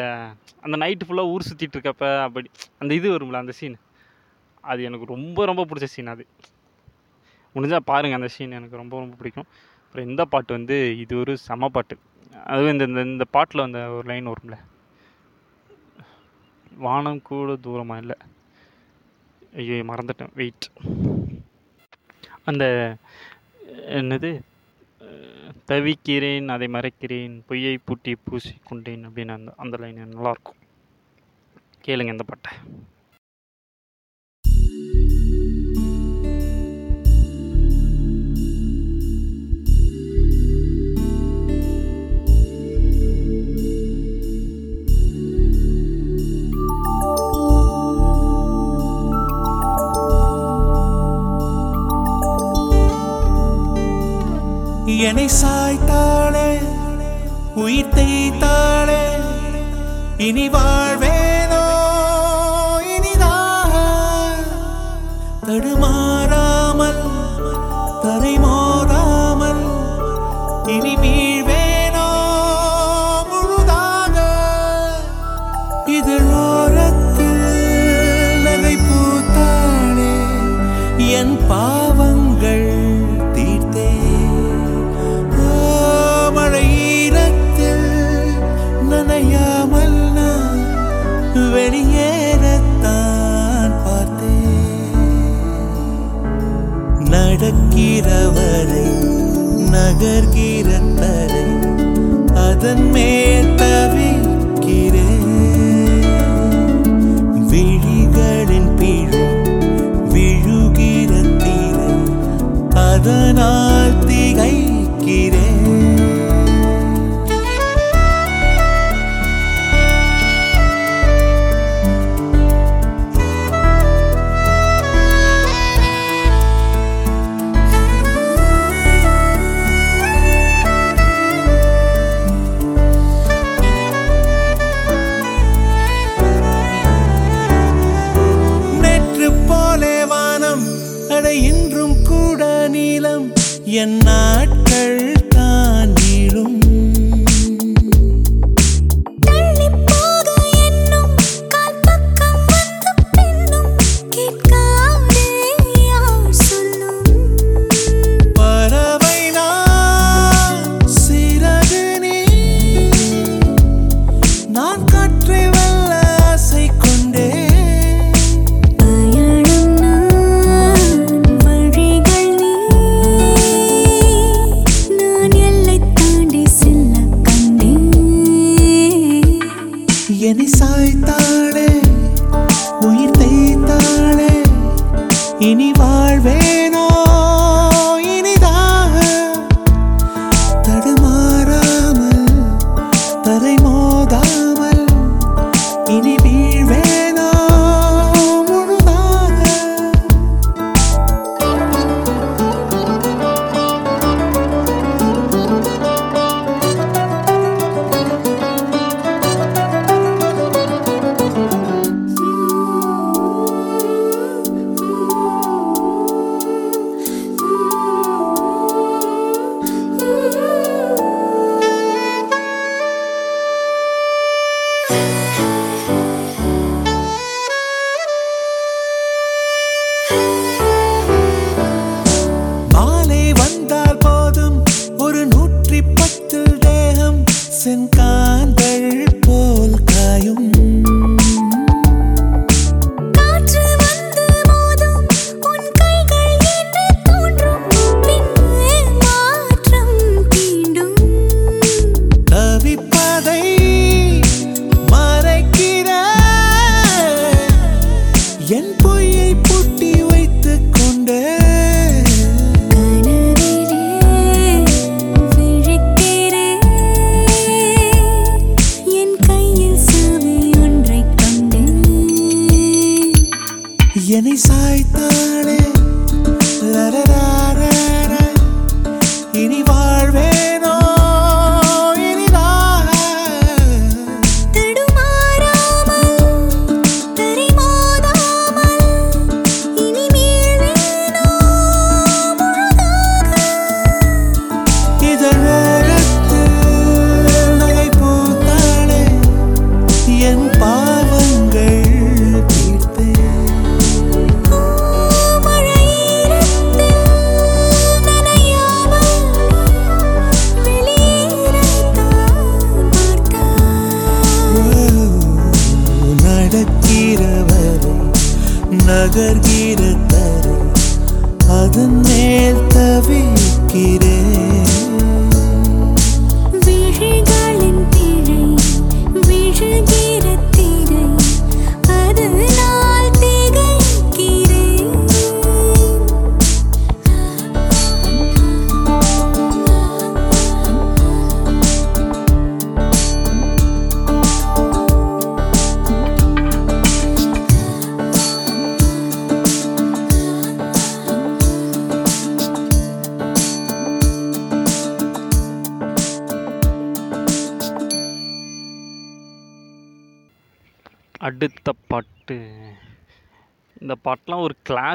அந்த நைட்டு ஃபுல்லாக ஊர் சுற்றிட்டு இருக்கப்ப அப்படி அந்த இது வரும்ல அந்த சீன் அது எனக்கு ரொம்ப ரொம்ப பிடிச்ச சீன் அது. முடிஞ்சால் பாருங்கள் அந்த சீன் எனக்கு ரொம்ப ரொம்ப பிடிக்கும். அப்புறம் இந்த பாட்டு வந்து இது ஒரு செம பாட்டு. அதுவும் இந்த இந்த இந்த பாட்டில் அந்த ஒரு லைன் வரும்ல. வானம் கூட தூரமாக இல்லை. ஐயோ மறந்துட்டேன். வெயிட் அந்த என்னது? தவிக்கிறேன் அதை மறைக்கிறேன் பொய்யை பூட்டி பூசி கொண்டேன் அப்படின்னு அந்த அந்த லைன் நல்லாயிருக்கும் கேளுங்க இந்த பாட்டை. என்னை சாய்த்தாளே உயிர் தேய்த்தாளே இனி வாழ்வேனோ இனிதாக தடுமா நடக்கிறவரை நகர்கிற தரை அதன் மேல் தவிக்கிறேன்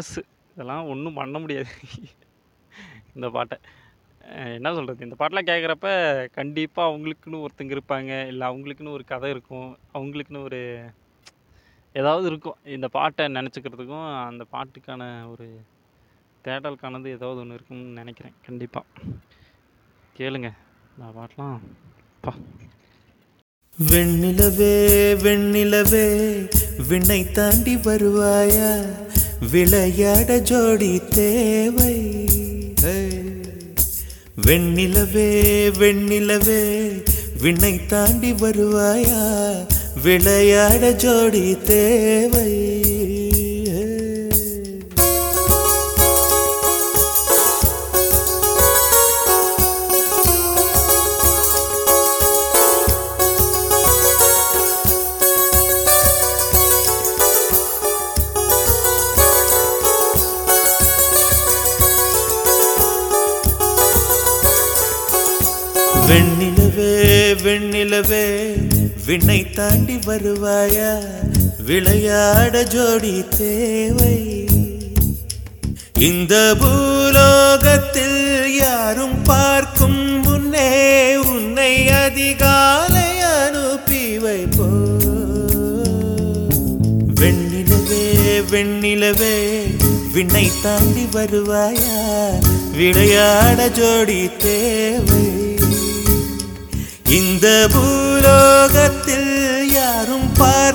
ஒரு இதெல்லாம் ஒன்றும் பண்ண முடியாது. இந்த பாட்டை. என்ன சொல்கிறது இந்த பாட்டெலாம் கேட்குறப்ப கண்டிப்பாக அவங்களுக்குன்னு ஒருத்தங்க இருப்பாங்க. இல்லை அவங்களுக்குன்னு ஒரு கதை இருக்கும். அவங்களுக்குன்னு ஒரு ஏதாவது இருக்கும். இந்த பாட்டை நினச்சிக்கிறதுக்கும் அந்த பாட்டுக்கான ஒரு தேடலுக்கானது ஏதாவது ஒன்று இருக்கும்னு நினைக்கிறேன். கண்டிப்பாக கேளுங்க. இந்த பாட்டெலாம் பா. வெண்ணிலவே வெண்ணிலவே விண்ணை தாண்டி வருவாயா விளையாட ஜோடி தேவை. வெண்ணிலவே வெண்ணிலவே விண்ணை தாண்டி வருவாயா விளையாட ஜோடி தேவை. வெண்ணிலவே வெண்ணிலவே விண்ணை தாண்டி வருவாயா விளையாட ஜோடி தேவை. இந்த பூலோகத்தில் யாரும் பார்க்கும் முன்னே உன்னை அதிகாலை அனுப்பி வைப்போ. வெண்ணிலவே வெண்ணிலவே விண்ணை தாண்டி வருவாயா விளையாட ஜோடி தேவை. இந்த பூலோகத்தில் யாரும் பார்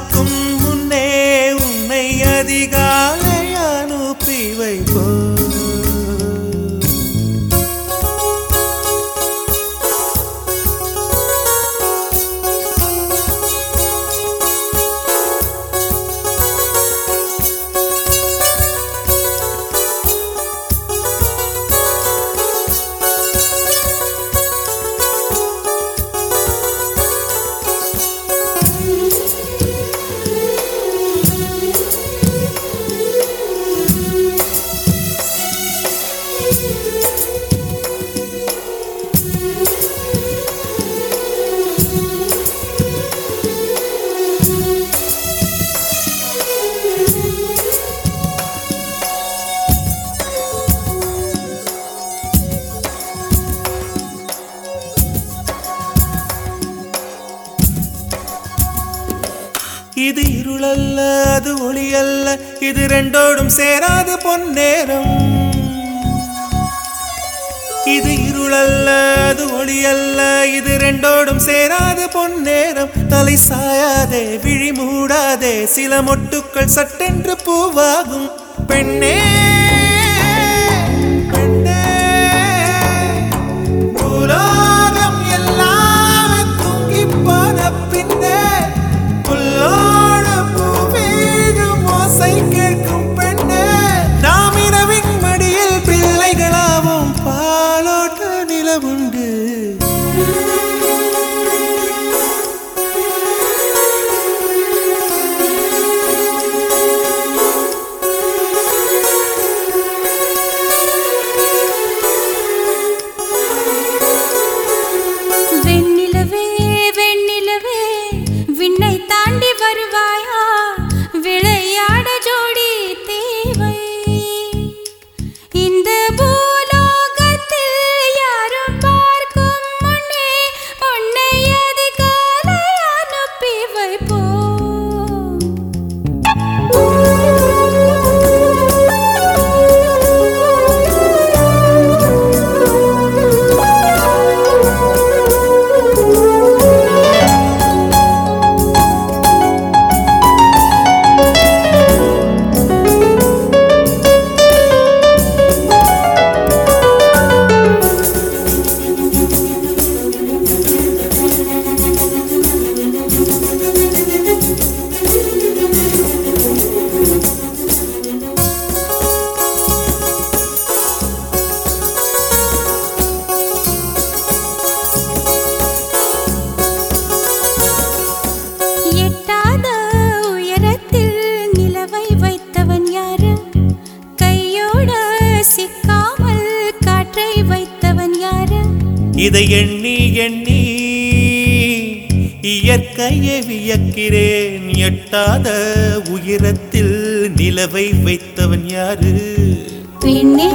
நேரம். இது இருளல்ல அது ஒளி அல்ல இது ரெண்டோடும் சேராத பொன்னேரம் தலை சாயாதே விழி மூடாதே சில மொட்டுக்கள் சட்டென்று பூவாகும். பெண்ணே இதை எண்ணி எண்ணி இயற்கையை வியக்கிறேன். எட்டாத உயரத்தில் நிலவை வைத்தவன் யாரு? பின்னே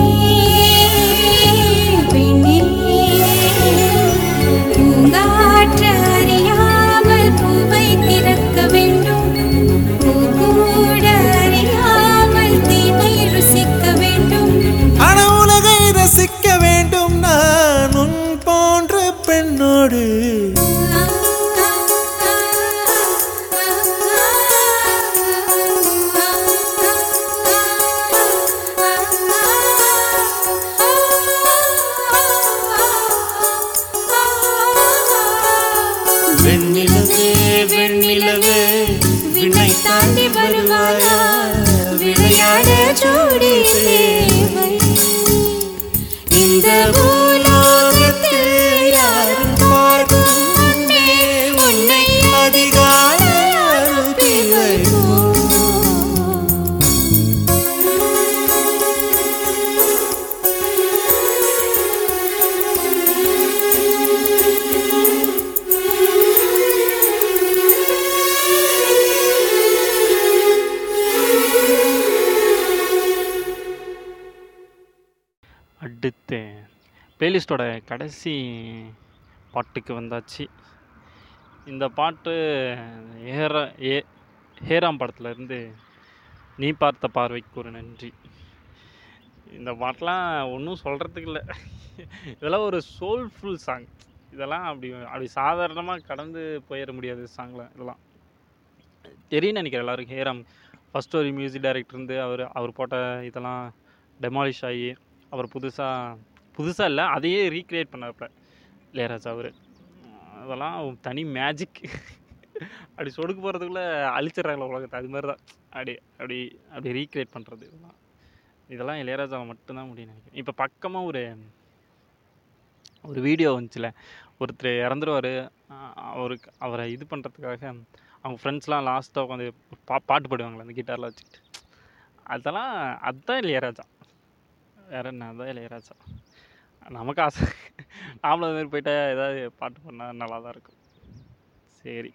கடைசி பாட்டுக்கு வந்தாச்சு. இந்த பாட்டு ஏற ஏ ஹேராம் படத்துலேருந்து நீ பார்த்த பார்வைக்கு ஒரு நன்றி. இந்த பாட்டெலாம் ஒன்றும் சொல்கிறதுக்கு இல்லை. இதெல்லாம் ஒரு சோல்ஃபுல் சாங் இதெல்லாம் அப்படி அப்படி சாதாரணமாக கடந்து போயிட முடியாது சாங்கில் இதெல்லாம். தெரியும் நினைக்கிறேன் எல்லாருக்கும் ஹேராம் ஃபஸ்ட் ஒரு மியூசிக் டைரக்டர் இருந்து அவர் அவர் போட்ட இதெல்லாம் டெமாலிஷ் ஆகி அவர் புதுசாக புதுசாக இல்லை அதையே ரீக்ரியேட் பண்ணப்ப இளையராஜா அவர். அதெல்லாம் தனி மேஜிக் அப்படி சொடுக்கு போகிறதுக்குள்ளே அழிச்சிடுறாங்களே உலகத்தை. அது மாதிரி தான் அப்படி அப்படி அப்படி ரீக்ரியேட் பண்ணுறது இதெல்லாம். இதெல்லாம் இளையராஜாவை மட்டும்தான் முடியும் நினைக்கிறேன். இப்போ பக்கமாக ஒரு ஒரு வீடியோ வந்துச்சுல. ஒருத்தர் இறந்துருவார். அவருக்கு அவரை இது பண்ணுறதுக்காக அவங்க ஃப்ரெண்ட்ஸ்லாம் லாஸ்ட்டாக உட்காந்து பா பாட்டு பாடுவாங்களே அந்த கிட்டாரில் வச்சுக்கிட்டு. அதெல்லாம் அதுதான் இளையராஜா. வேற என்ன அதான் இளையராஜா. நமக்கு ஆசை நாமளும் அது மாதிரி போயிட்டா ஏதாவது பாட்டு பண்ணால் நல்லா தான் இருக்கும். சரி.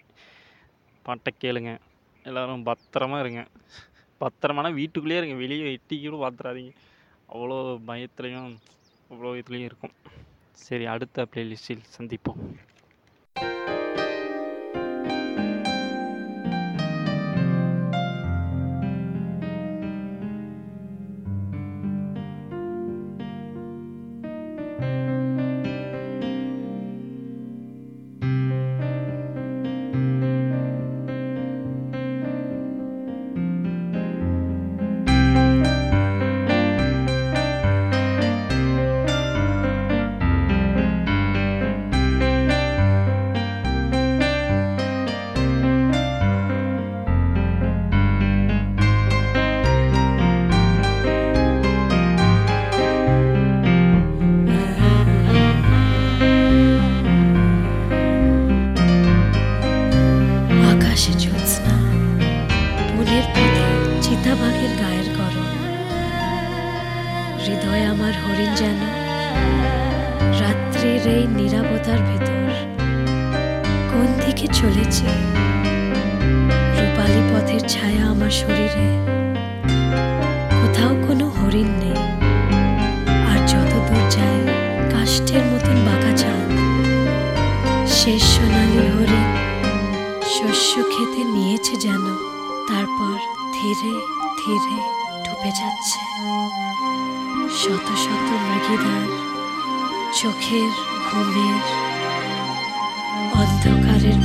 பாட்டை கேளுங்க. எல்லோரும் பத்திரமா இருங்க. பத்திரமான வீட்டுக்குள்ளேயே இருங்க. வெளியே எட்டி கூட பார்த்துறாதீங்க அவ்வளோ பயத்துலையும் அவ்வளோ இதுலேயும் இருக்கும். சரி அடுத்த பிளேலிஸ்டில் சந்திப்போம். চিতাবাঘের গায়ের গরম। হৃদয় আমার হরিণ যেন রাত্রির এই নিরাপতার ভেতর কোন দিকে চলেছে? রূপালী পথের ছায়া আমার শরীরে। কোথাও কোনো হরিণ নেই। আর যত দূর যায় কাষ্ঠের মতন বাঁকা চাঁদ শেষ সোনালি হরিণ শস্য খেতে নিয়েছে যেন। তারপর ধীরে ধীরে ডুবে যাচ্ছে। শত শত মৃগিদার চোখের ঘুমের অন্ধকারের